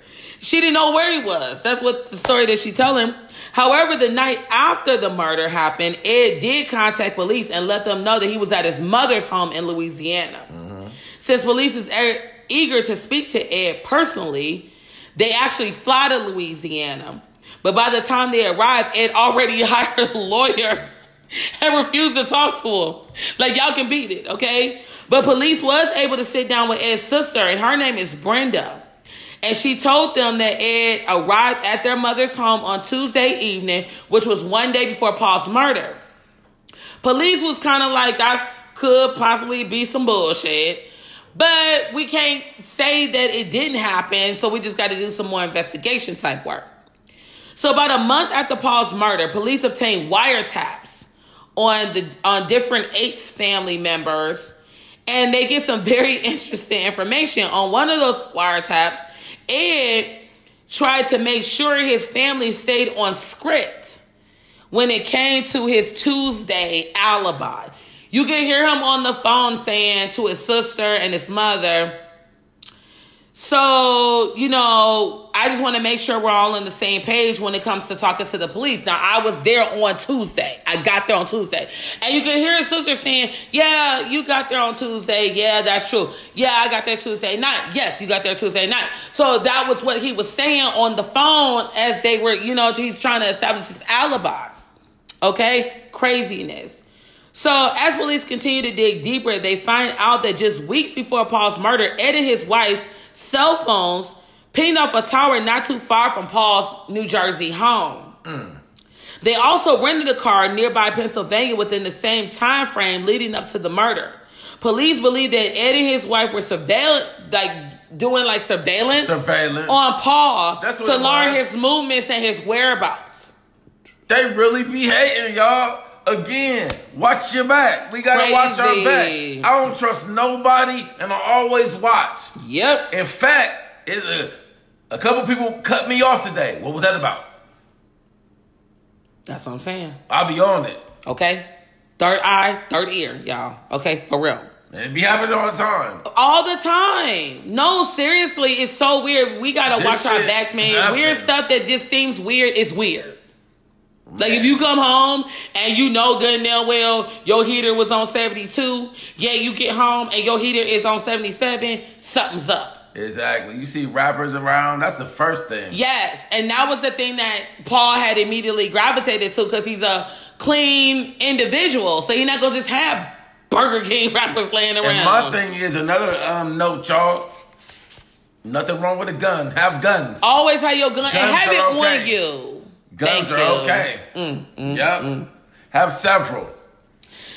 She didn't know where he was. That's what the story that she tell him. However, the night after the murder happened, Ed did contact police and let them know that he was at his mother's home in Louisiana. Since police is eager to speak to Ed personally, they actually fly to Louisiana. But by the time they arrive, Ed already hired a lawyer and refused to talk to him. Like y'all can beat it, okay? But police was able to sit down with Ed's sister, and her name is Brenda. And she told them that Ed arrived at their mother's home on Tuesday evening, which was one day before Paul's murder. Police was kind of like, that could possibly be some bullshit. But we can't say that it didn't happen, so we just got to do some more investigation type work. So about a month after Paul's murder, police obtained wiretaps on the on different Ates family members, and they get some very interesting information. On one of those wiretaps, Ed tried to make sure his family stayed on script when it came to his Tuesday alibi. You can hear him on the phone saying to his sister and his mother, so, you know, I just want to make sure we're all on the same page when it comes to talking to the police. Now, I was there on Tuesday. I got there on Tuesday. And you can hear his sister saying, Yeah, you got there on Tuesday. Yeah, that's true. Yeah, I got there Tuesday night. Yes, you got there Tuesday night. So that was what he was saying on the phone as they were, you know, he's trying to establish his alibi. Okay? Craziness. So, as police continue to dig deeper, they find out that just weeks before Paul's murder, Ed and his wife's cell phones pinged off a tower not too far from Paul's New Jersey home. Hmm. They also rented a car nearby Pennsylvania within the same time frame leading up to the murder. Police believe that Ed and his wife were surveillance, like doing like surveillance, Surveillance. on Paul to learn was. his movements and his whereabouts. They really be hating, y'all. Again, watch your back. We gotta watch our back. I don't trust nobody, and I always watch. Yep. In fact, a, a couple people cut me off today. What was that about? That's what I'm saying. I'll be on it. Okay? Third eye, third ear, y'all. Okay? For real. It be happening all the time. All the time. No, seriously, it's so weird. We gotta This watch our backs, man. happens. Weird stuff that just seems weird is weird. Like if you come home and you know good and damn well your heater was on 72, yeah, you get home and your heater is on 77, something's up. Exactly. You see wrappers around, that's the first thing. Yes, and that was the thing that Paul had immediately gravitated to because he's a clean individual. So he's not gonna just have Burger King wrappers laying around. And my thing is another um, note, y'all. Nothing wrong with a gun. Have guns. Always have your gun and have it are on you. Guns Thank are you. okay. Mm, yep. Have several.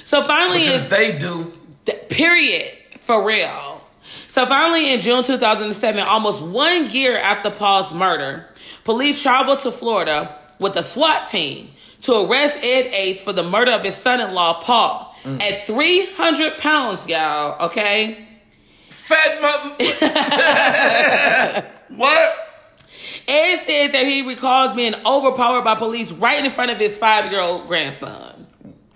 So finally, Because is they do. th- period for real. So finally, in June 2007, almost one year after Paul's murder, police traveled to Florida with a SWAT team to arrest Ed Ates for the murder of his son-in-law Paul Mm. at 300 pounds, y'all. Okay. Fat mother. what? Ed said that he recalls being overpowered by police right in front of his five-year-old grandson.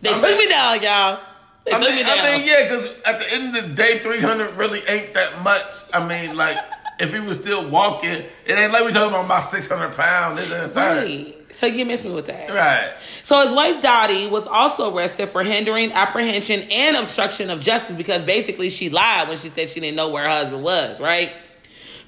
They I took mean- me down, y'all. They I took mean, me down. I mean, yeah, because at the end of the day, 300 really ain't that much. I mean, like, if he was still walking, it ain't like we talking about my 600 pounds. And. Right. So you missed me with that. Right. So his wife Dottie was also arrested for hindering apprehension and obstruction of justice because basically she lied when she said she didn't know where her husband was, right?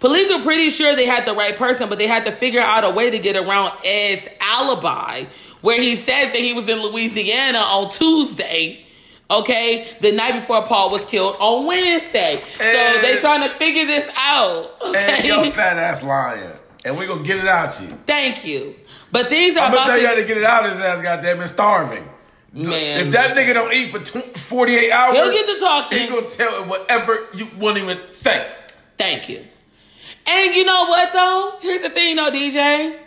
Police were pretty sure they had the right person, but they had to figure out a way to get around Ed's alibi, where he said that he was in Louisiana on Tuesday, okay, the night before Paul was killed on Wednesday. so And- they trying to figure this out. And Okay? your fat ass lying. and we're gonna get it out you. Thank you. But these are I'm gonna tell you how to get it out of his ass. Goddamn, it, starving. Man, if that nigga don't eat for tw- 48 hours, He'll get to talking. He gonna tell whatever you want him to say. Thank you. And you know what though? Here's the thing though, DJ.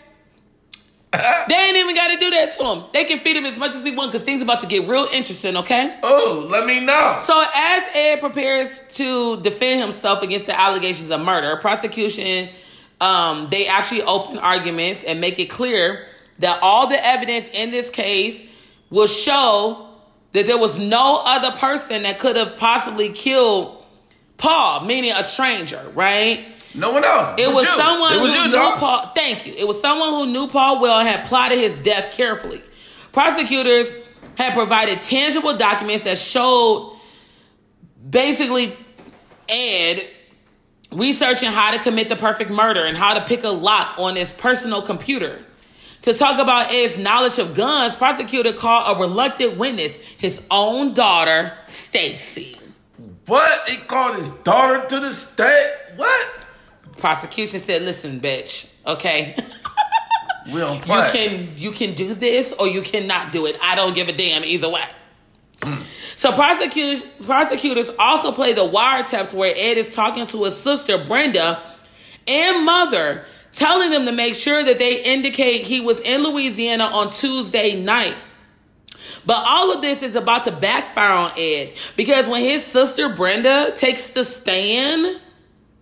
they ain't even got to do that to him. They can feed him as much as he want because things about to get real interesting. Okay. Oh, let me know. So as Ed prepares to defend himself against the allegations of murder, prosecution um, they actually open arguments and make it clear that all the evidence in this case will show that there was no other person that could have possibly killed Paul, meaning a stranger, right? No one else. It was you. someone It was who you, knew dog. Paul. Thank you. It was someone who knew Paul well and had plotted his death carefully. Prosecutors had provided tangible documents that showed basically Ed researching how to commit the perfect murder and how to pick a lock on his personal computer. To talk about Ed's knowledge of guns, prosecutor called a reluctant witness, his own daughter, Stacy. What? He called his daughter to the state. What? Prosecution said, "Listen, bitch, okay." We don't You can you can do this or you cannot do it. I don't give a damn either way. Mm. So prosecutors prosecutors also play the wiretaps where Ed is talking to his sister Brenda and mother, telling them to make sure that they indicate he was in Louisiana on Tuesday night. But all of this is about to backfire on Ed because when his sister Brenda takes the stand,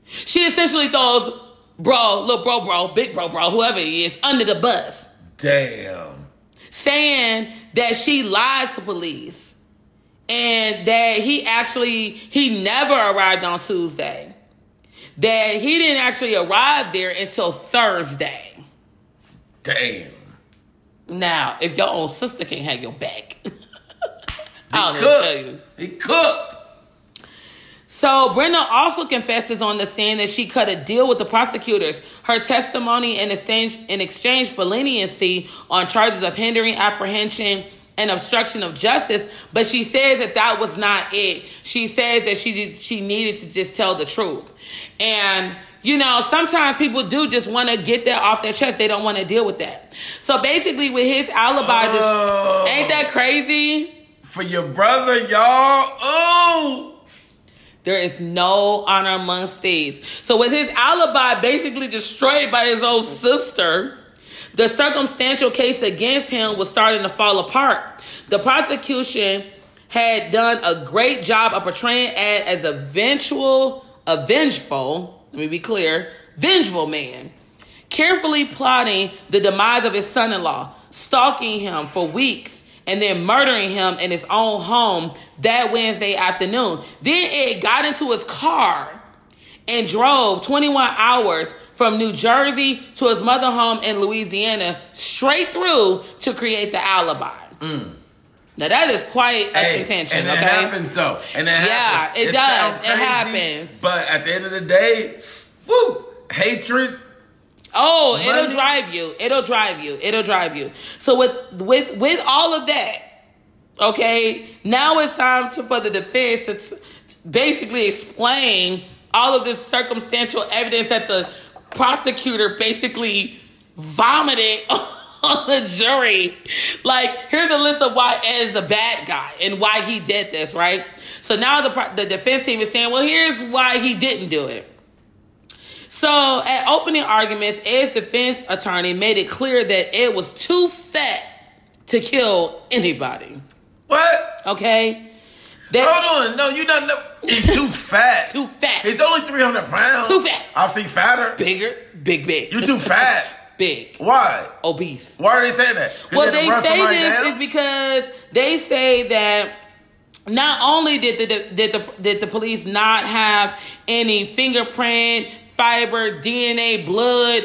she essentially throws bro, little bro, bro, big bro, bro, whoever he is, under the bus, Damn. saying that she lied to police and that he actually he never arrived on Tuesday. That he didn't actually arrive there until Thursday. Damn. Now, if your own sister can't have your back, I don't He know tell you. He cooked. So Brenda also confesses on the stand that she cut a deal with the prosecutors. Her testimony in exchange in exchange for leniency on charges of hindering apprehension and obstruction of justice, but she says that that was not it. She says that she did, she needed to just tell the truth. And you know, sometimes people do just want to get that off their chest. They don't want to deal with that. So basically, with his alibi, this- Oh. ain't that oh. crazy? For your brother, y'all. Oh. There is no honor amongst thieves. So with his alibi basically destroyed by his own sister, the circumstantial case against him was starting to fall apart. The prosecution had done a great job of portraying Ed as a vengeful, a vengeful, let me be clear, vengeful man, carefully plotting the demise of his son-in-law, stalking him for weeks, and then murdering him in his own home that Wednesday afternoon. Then Ed got into his car and drove 21 hours from New Jersey to his mother home in Louisiana straight through to create the alibi. Now that is quite a Mm. Hey, contention, and it happens though. And it Yeah, happens. it does. sounds It happens. But at the end of the day, woo, hatred. Oh, it'll drive you. It'll drive you. It'll drive you. So with with with all of that, okay, now it's time to, for the defense to t- basically explain all of this circumstantial evidence that the prosecutor basically vomited on the jury. Like, here's a list of why Ed is a bad guy and why he did this, right? So now the the defense team is saying, well, here's why he didn't do it. So, at opening arguments, Ed's defense attorney made it clear that Ed was too fat to kill anybody. What? Okay? That, Hold on. No, you don't know. He's too fat. Too fat. He's only 300 pounds. Too fat. I've seen fatter. bigger, big, big. You're too fat. big, Why? obese. Why are they saying that? Well, to they say this down? is because they say that not only did the did the did the police not have any fingerprint, fiber, DNA, blood,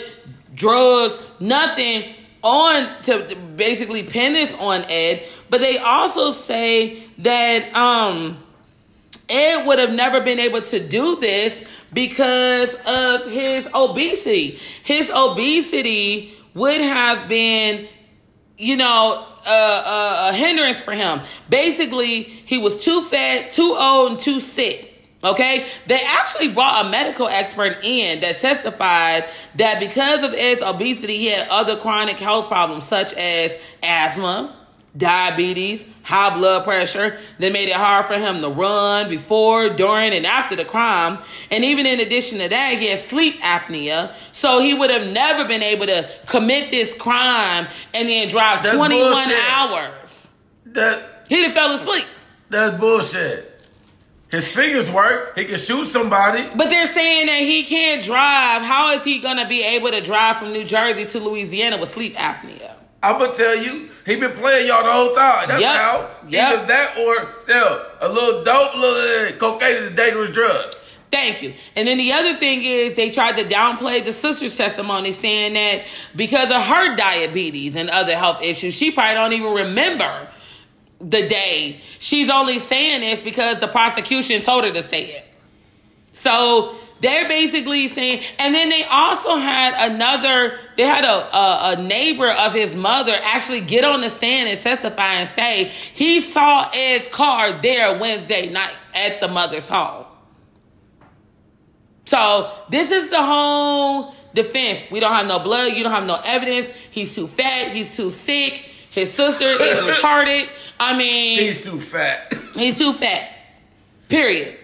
drugs, nothing on to basically pin this on Ed, but they also say that um Ed would have never been able to do this because of his obesity. His obesity would have been, you know, a, a, a hindrance for him. Basically, he was too fat, too old, and too sick. Okay, they actually brought a medical expert in that testified that because of Ed's obesity, he had other chronic health problems such as asthma, diabetes, high blood pressure that made it hard for him to run before, during, and after the crime. And even in addition to that, he had sleep apnea. So he would have never been able to commit this crime and then drive That's 21 bullshit. hours. That He'd have fell asleep. that's bullshit. His fingers work. He can shoot somebody. But they're saying that he can't drive. How is he going to be able to drive from New Jersey to Louisiana with sleep apnea? I'm gonna tell you, he been playing y'all the whole time. That's Yep. how. Yep. Either that or still a little dope, little uh, cocaine is a dangerous drug. Thank you. And then the other thing is they tried to downplay the sister's testimony, saying that because of her diabetes and other health issues, she probably don't even remember the day. She's only saying this because the prosecution told her to say it. So they're basically saying, and then they also had another, they had a, a, a neighbor of his mother actually get on the stand and testify and say he saw Ed's car there Wednesday night at the mother's home. So this is the whole defense. We don't have no blood. You don't have no evidence. He's too fat. He's too sick. His sister is retarded. I mean, He's too fat. He's too fat. Period.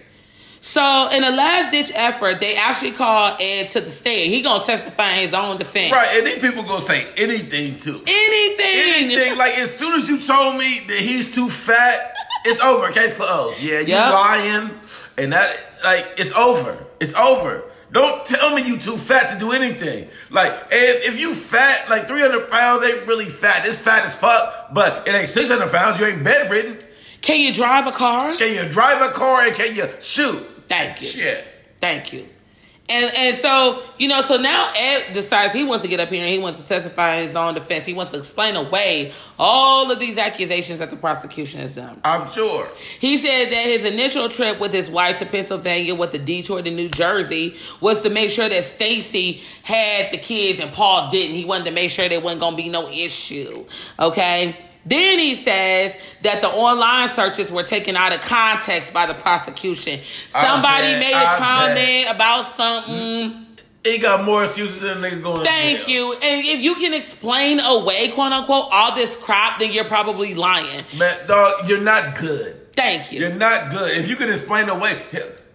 So in a last ditch effort, they actually called Ed to the stand. He gonna testify in his own defense. right, and these people gonna say anything too. Anything. Anything. Like as soon as you told me that he's too fat, it's over. Case closed. Yeah, you Yep. lying, and that like it's over. It's over. Don't tell me you too fat to do anything. Like, and if you fat, like 300 pounds ain't really fat. It's fat as fuck, but it ain't 600 pounds. You ain't bedridden. Can you drive a car? Can you drive a car and can you shoot? Thank you. Shit. Thank you. And and so, you know, so now Ed decides he wants to get up here and he wants to testify in his own defense. He wants to explain away all of these accusations that the prosecution has done. I'm sure. He said that his initial trip with his wife to Pennsylvania with the detour to New Jersey was to make sure that Stacy had the kids and Paul didn't. He wanted to make sure there wasn't going to be no issue. Okay. Then he says that the online searches were taken out of context by the prosecution. Somebody bet, made I a comment about something. He got more excuses than a nigga going to Thank you. And if you can explain away, quote unquote, all this crap, then you're probably lying. Man, dog, you're not good. Thank you. You're not good. If you can explain away,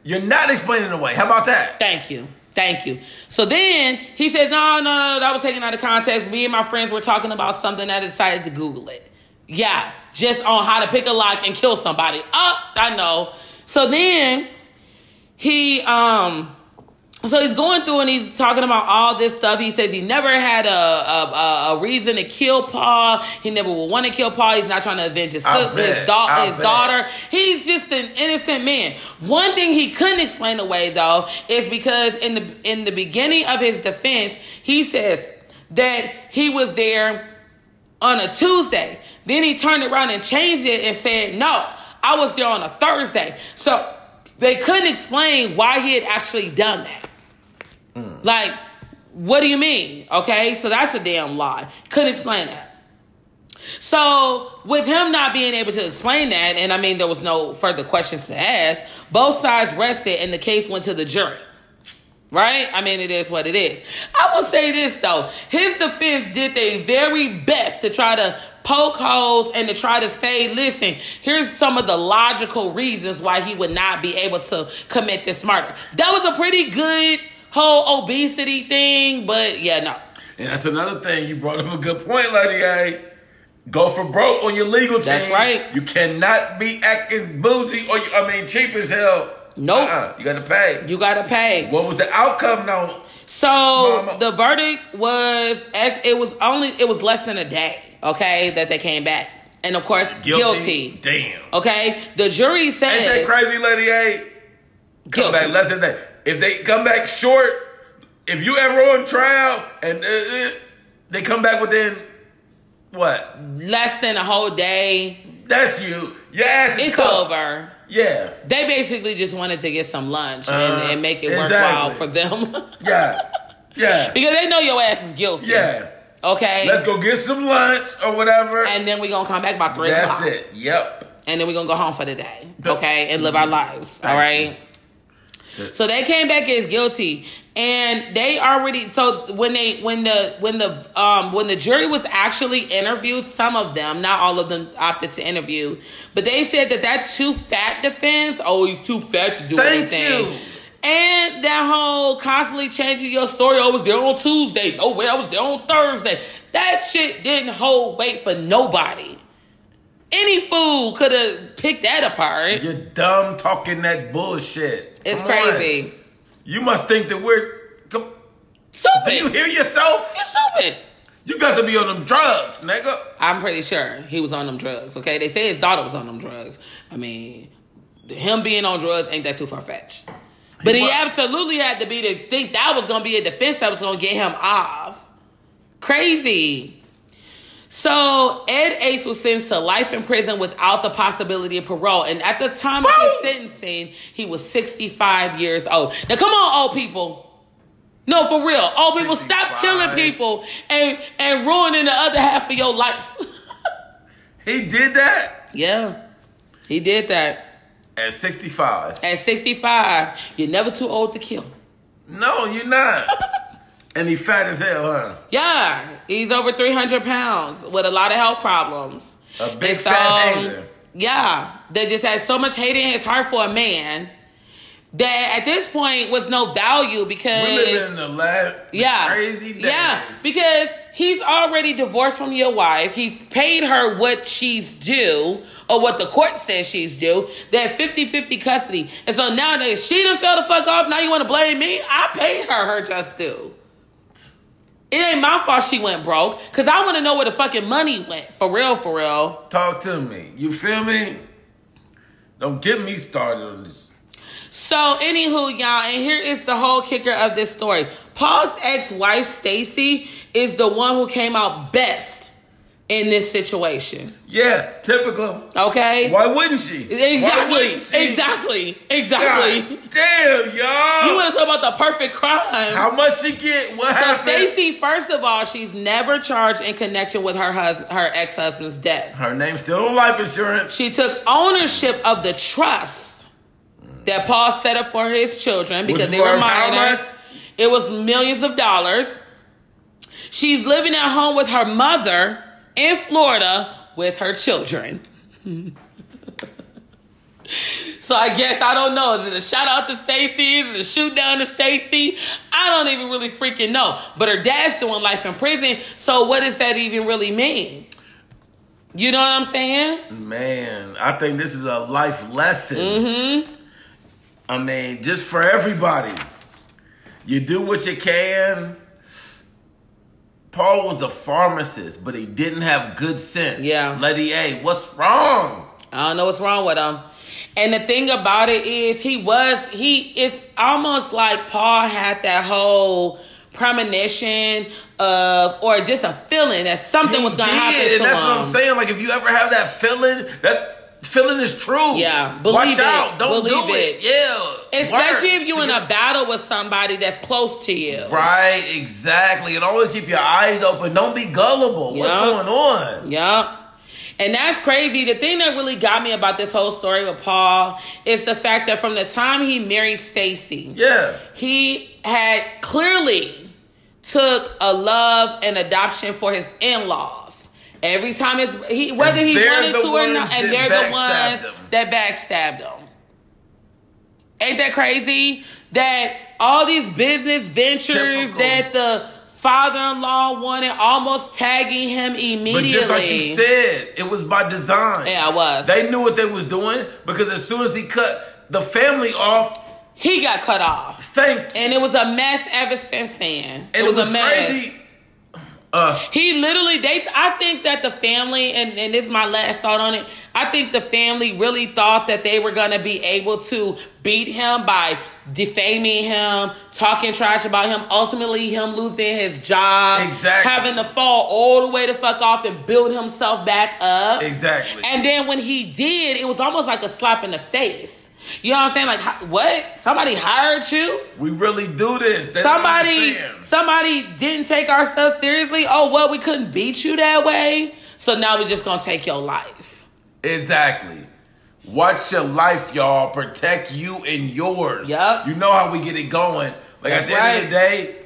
you're not explaining away. How about that? Thank you. Thank you. So then he says, no, no, no, that was taken out of context. Me and my friends were talking about something. I decided to Google it. Yeah, just on how to pick a lock and kill somebody. Oh, I know. So then he, um, so he's going through and he's talking about all this stuff. He says he never had a a, a, reason to kill Paul. He never will want to kill Paul. He's not trying to avenge his, bet. his, da- his daughter. He's just an innocent man. One thing he couldn't explain away though is because in the in the beginning of his defense, he says that he was there on a Tuesday. Then he turned around and changed it and said, "No, I was there on a Thursday." So they couldn't explain why he had actually done that. Hmm. Like, what do you mean? Okay, so that's a damn lie. Couldn't explain that. So, with him not being able to explain that, and I mean, there was no further questions to ask, both sides rested and the case went to the jury. Right? I mean, it is what it is. I will say this though. His defense did their very best to try to poke holes and to try to say, listen, here's some of the logical reasons why he would not be able to commit this murder. That was a pretty good whole obesity thing, but yeah, no. And that's another thing. You brought up a good point, Lady A. Go for broke on your legal team. That's right. You cannot be acting bougie or you, I mean cheap as hell. Nope. Uh-uh. You got to pay. You gotta pay. What was the outcome though? So Mama. the verdict was it was only it was less than a day, okay, that they came back. And of course, guilty. Damn. Okay? The jury said Ain't that crazy, Lady A? Come guilty. back less than that. If they come back short, if you ever on trial and uh, uh, they come back within what? Less than a whole day. That's you. Your ass is It's cooked. over. Yeah. They basically just wanted to get some lunch Uh, and, and make it exactly. worthwhile for them. Yeah. Yeah. because they know your ass is guilty. Yeah. Okay. Let's go get some lunch or whatever. and then we're gonna come back by three That's o'clock. it. Yep. And then we're gonna go home for the day. Okay, and live our lives. Thank all right. So they came back as guilty, and they already. So when they when the when the um when the jury was actually interviewed, some of them, not all of them, opted to interview, but they said that that too fat defense. Oh, he's too fat to do Thank anything. you. And that whole constantly changing your story. Oh, I was there on Tuesday. No way, I was there on Thursday. That shit didn't hold weight for nobody. Any fool could have picked that apart. You're dumb talking that bullshit. It's Come on. crazy. You must think that we're. Come, Stupid. do you hear yourself? You're stupid. You got to be on them drugs, nigga. I'm pretty sure he was on them drugs. Okay, they say his daughter was on them drugs. I mean, him being on drugs ain't that too far fetched. But he wa- absolutely had to be to think that was gonna be a defense that was gonna get him off. Crazy. So Ed Ates was sentenced to life in prison without the possibility of parole, and at the time of his sentencing, he was 65 years old. Now, come on, old people. No, for real, old people, stop killing people and and ruining the other half of your life. He did that yeah, he did that at 65. at 65. You're never too old to kill. No, you're not. and he fat as hell, huh? Yeah, he's over 300 pounds with a lot of health problems. A big And fat hater. Yeah, that just has so much hate in his heart for a man that at this point was no value because We live in the last yeah, crazy days. yeah, because he's already divorced from your wife. He's paid her what she's due or what the court says she's due. That 50-50 custody, and so now that she done fell the fuck off. Now you want to blame me? I paid her her just due. It ain't my fault she went broke because I want to know where the fucking money went. For real, for real. Talk to me. You feel me? Don't get me started on this. So, anywho, y'all, and here is the whole kicker of this story. Paul's ex-wife, Stacy, is the one who came out best in this situation. Yeah, typical. Okay? Why wouldn't she? Exactly. wouldn't she? Exactly. Exactly. God damn, y'all. You want to talk about the perfect crime? How much she get? What so happened? Stacy, first of all, she's never charged in connection with her hus- her ex-husband's death. Her name's still on life insurance. She took ownership of the trust that Paul set up for his children because Which they were minors. It was millions of dollars. She's living at home with her mother in Florida with her children. so I guess I don't know. Is it a shout out to Stacy? Is it a shoot down to Stacy? I don't even really freaking know. But her dad's doing life in prison. So what does that even really mean? You know what I'm saying? Man, I think this is a life lesson. Mm-hmm. I mean, just for everybody. You do what you can. Paul was a pharmacist, but he didn't have good sense. Yeah. Lady A, what's wrong? I don't know what's wrong with him. And the thing about it is, he was he. It's almost like Paul had that whole premonition of, or just a feeling that something He was going to did, happen and to that's him. what I'm saying. Like, if you ever have that feeling, that feeling is true. Yeah, believe Watch it. out. Don't Believe do it. it. Yeah. Especially Work. if you're in a battle with somebody that's close to you. Right, exactly. And always keep your eyes open. Don't be gullible. What's going on? Yup. And that's crazy. The thing that really got me about this whole story with Paul is the fact that from the time he married Stacy, Yeah. he had clearly took a love and adoption for his in-laws. Every time it's he whether And he wanted to or not, and they're the ones that backstabbed him. Ain't that crazy? That all these business ventures Typical. that the father-in-law wanted, almost tagging him immediately. But just like you said, it was by design. yeah, I was. They knew what they was doing because as soon as he cut the family off, he got cut off, thank you. and it was a mess ever since then. And it was, a mess. crazy. Uh, He literally, they. I think that the family, and and this is my last thought on it. I think the family really thought that they were gonna be able to beat him by defaming him, talking trash about him. Ultimately, him losing his job, Exactly. having to fall all the way to fuck off and build himself back up. exactly. And then when he did, it was almost like a slap in the face. You know what I'm saying? Like, what? Somebody hired you? we really do this. Don't somebody somebody didn't take our stuff seriously. Oh well, we couldn't beat you that way, so now we're just gonna take your life. Exactly. Watch your life, y'all. Protect you and yours. Yep. You know how we get it going. Like That's at the end of the day,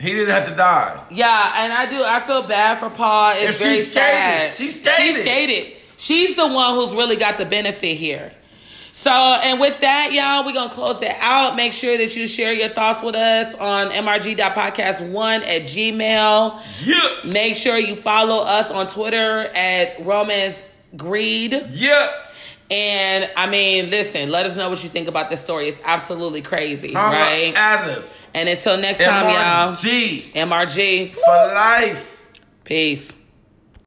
he didn't have to die. Yeah, and I do. I feel bad for Paul. It's And she skated. sad. She skated. She skated. She's the one who's really got the benefit here. So, and with that, y'all, we're going to close it out. Make sure that you share your thoughts with us on mrg.podcast1 at gmail. Yeah. Make sure you follow us on Twitter at Romans Greed. Yeah. And I mean, listen, let us know what you think about this story. It's absolutely crazy, right? Alice. And until next time, y'all, MRG MRG. for life. Peace.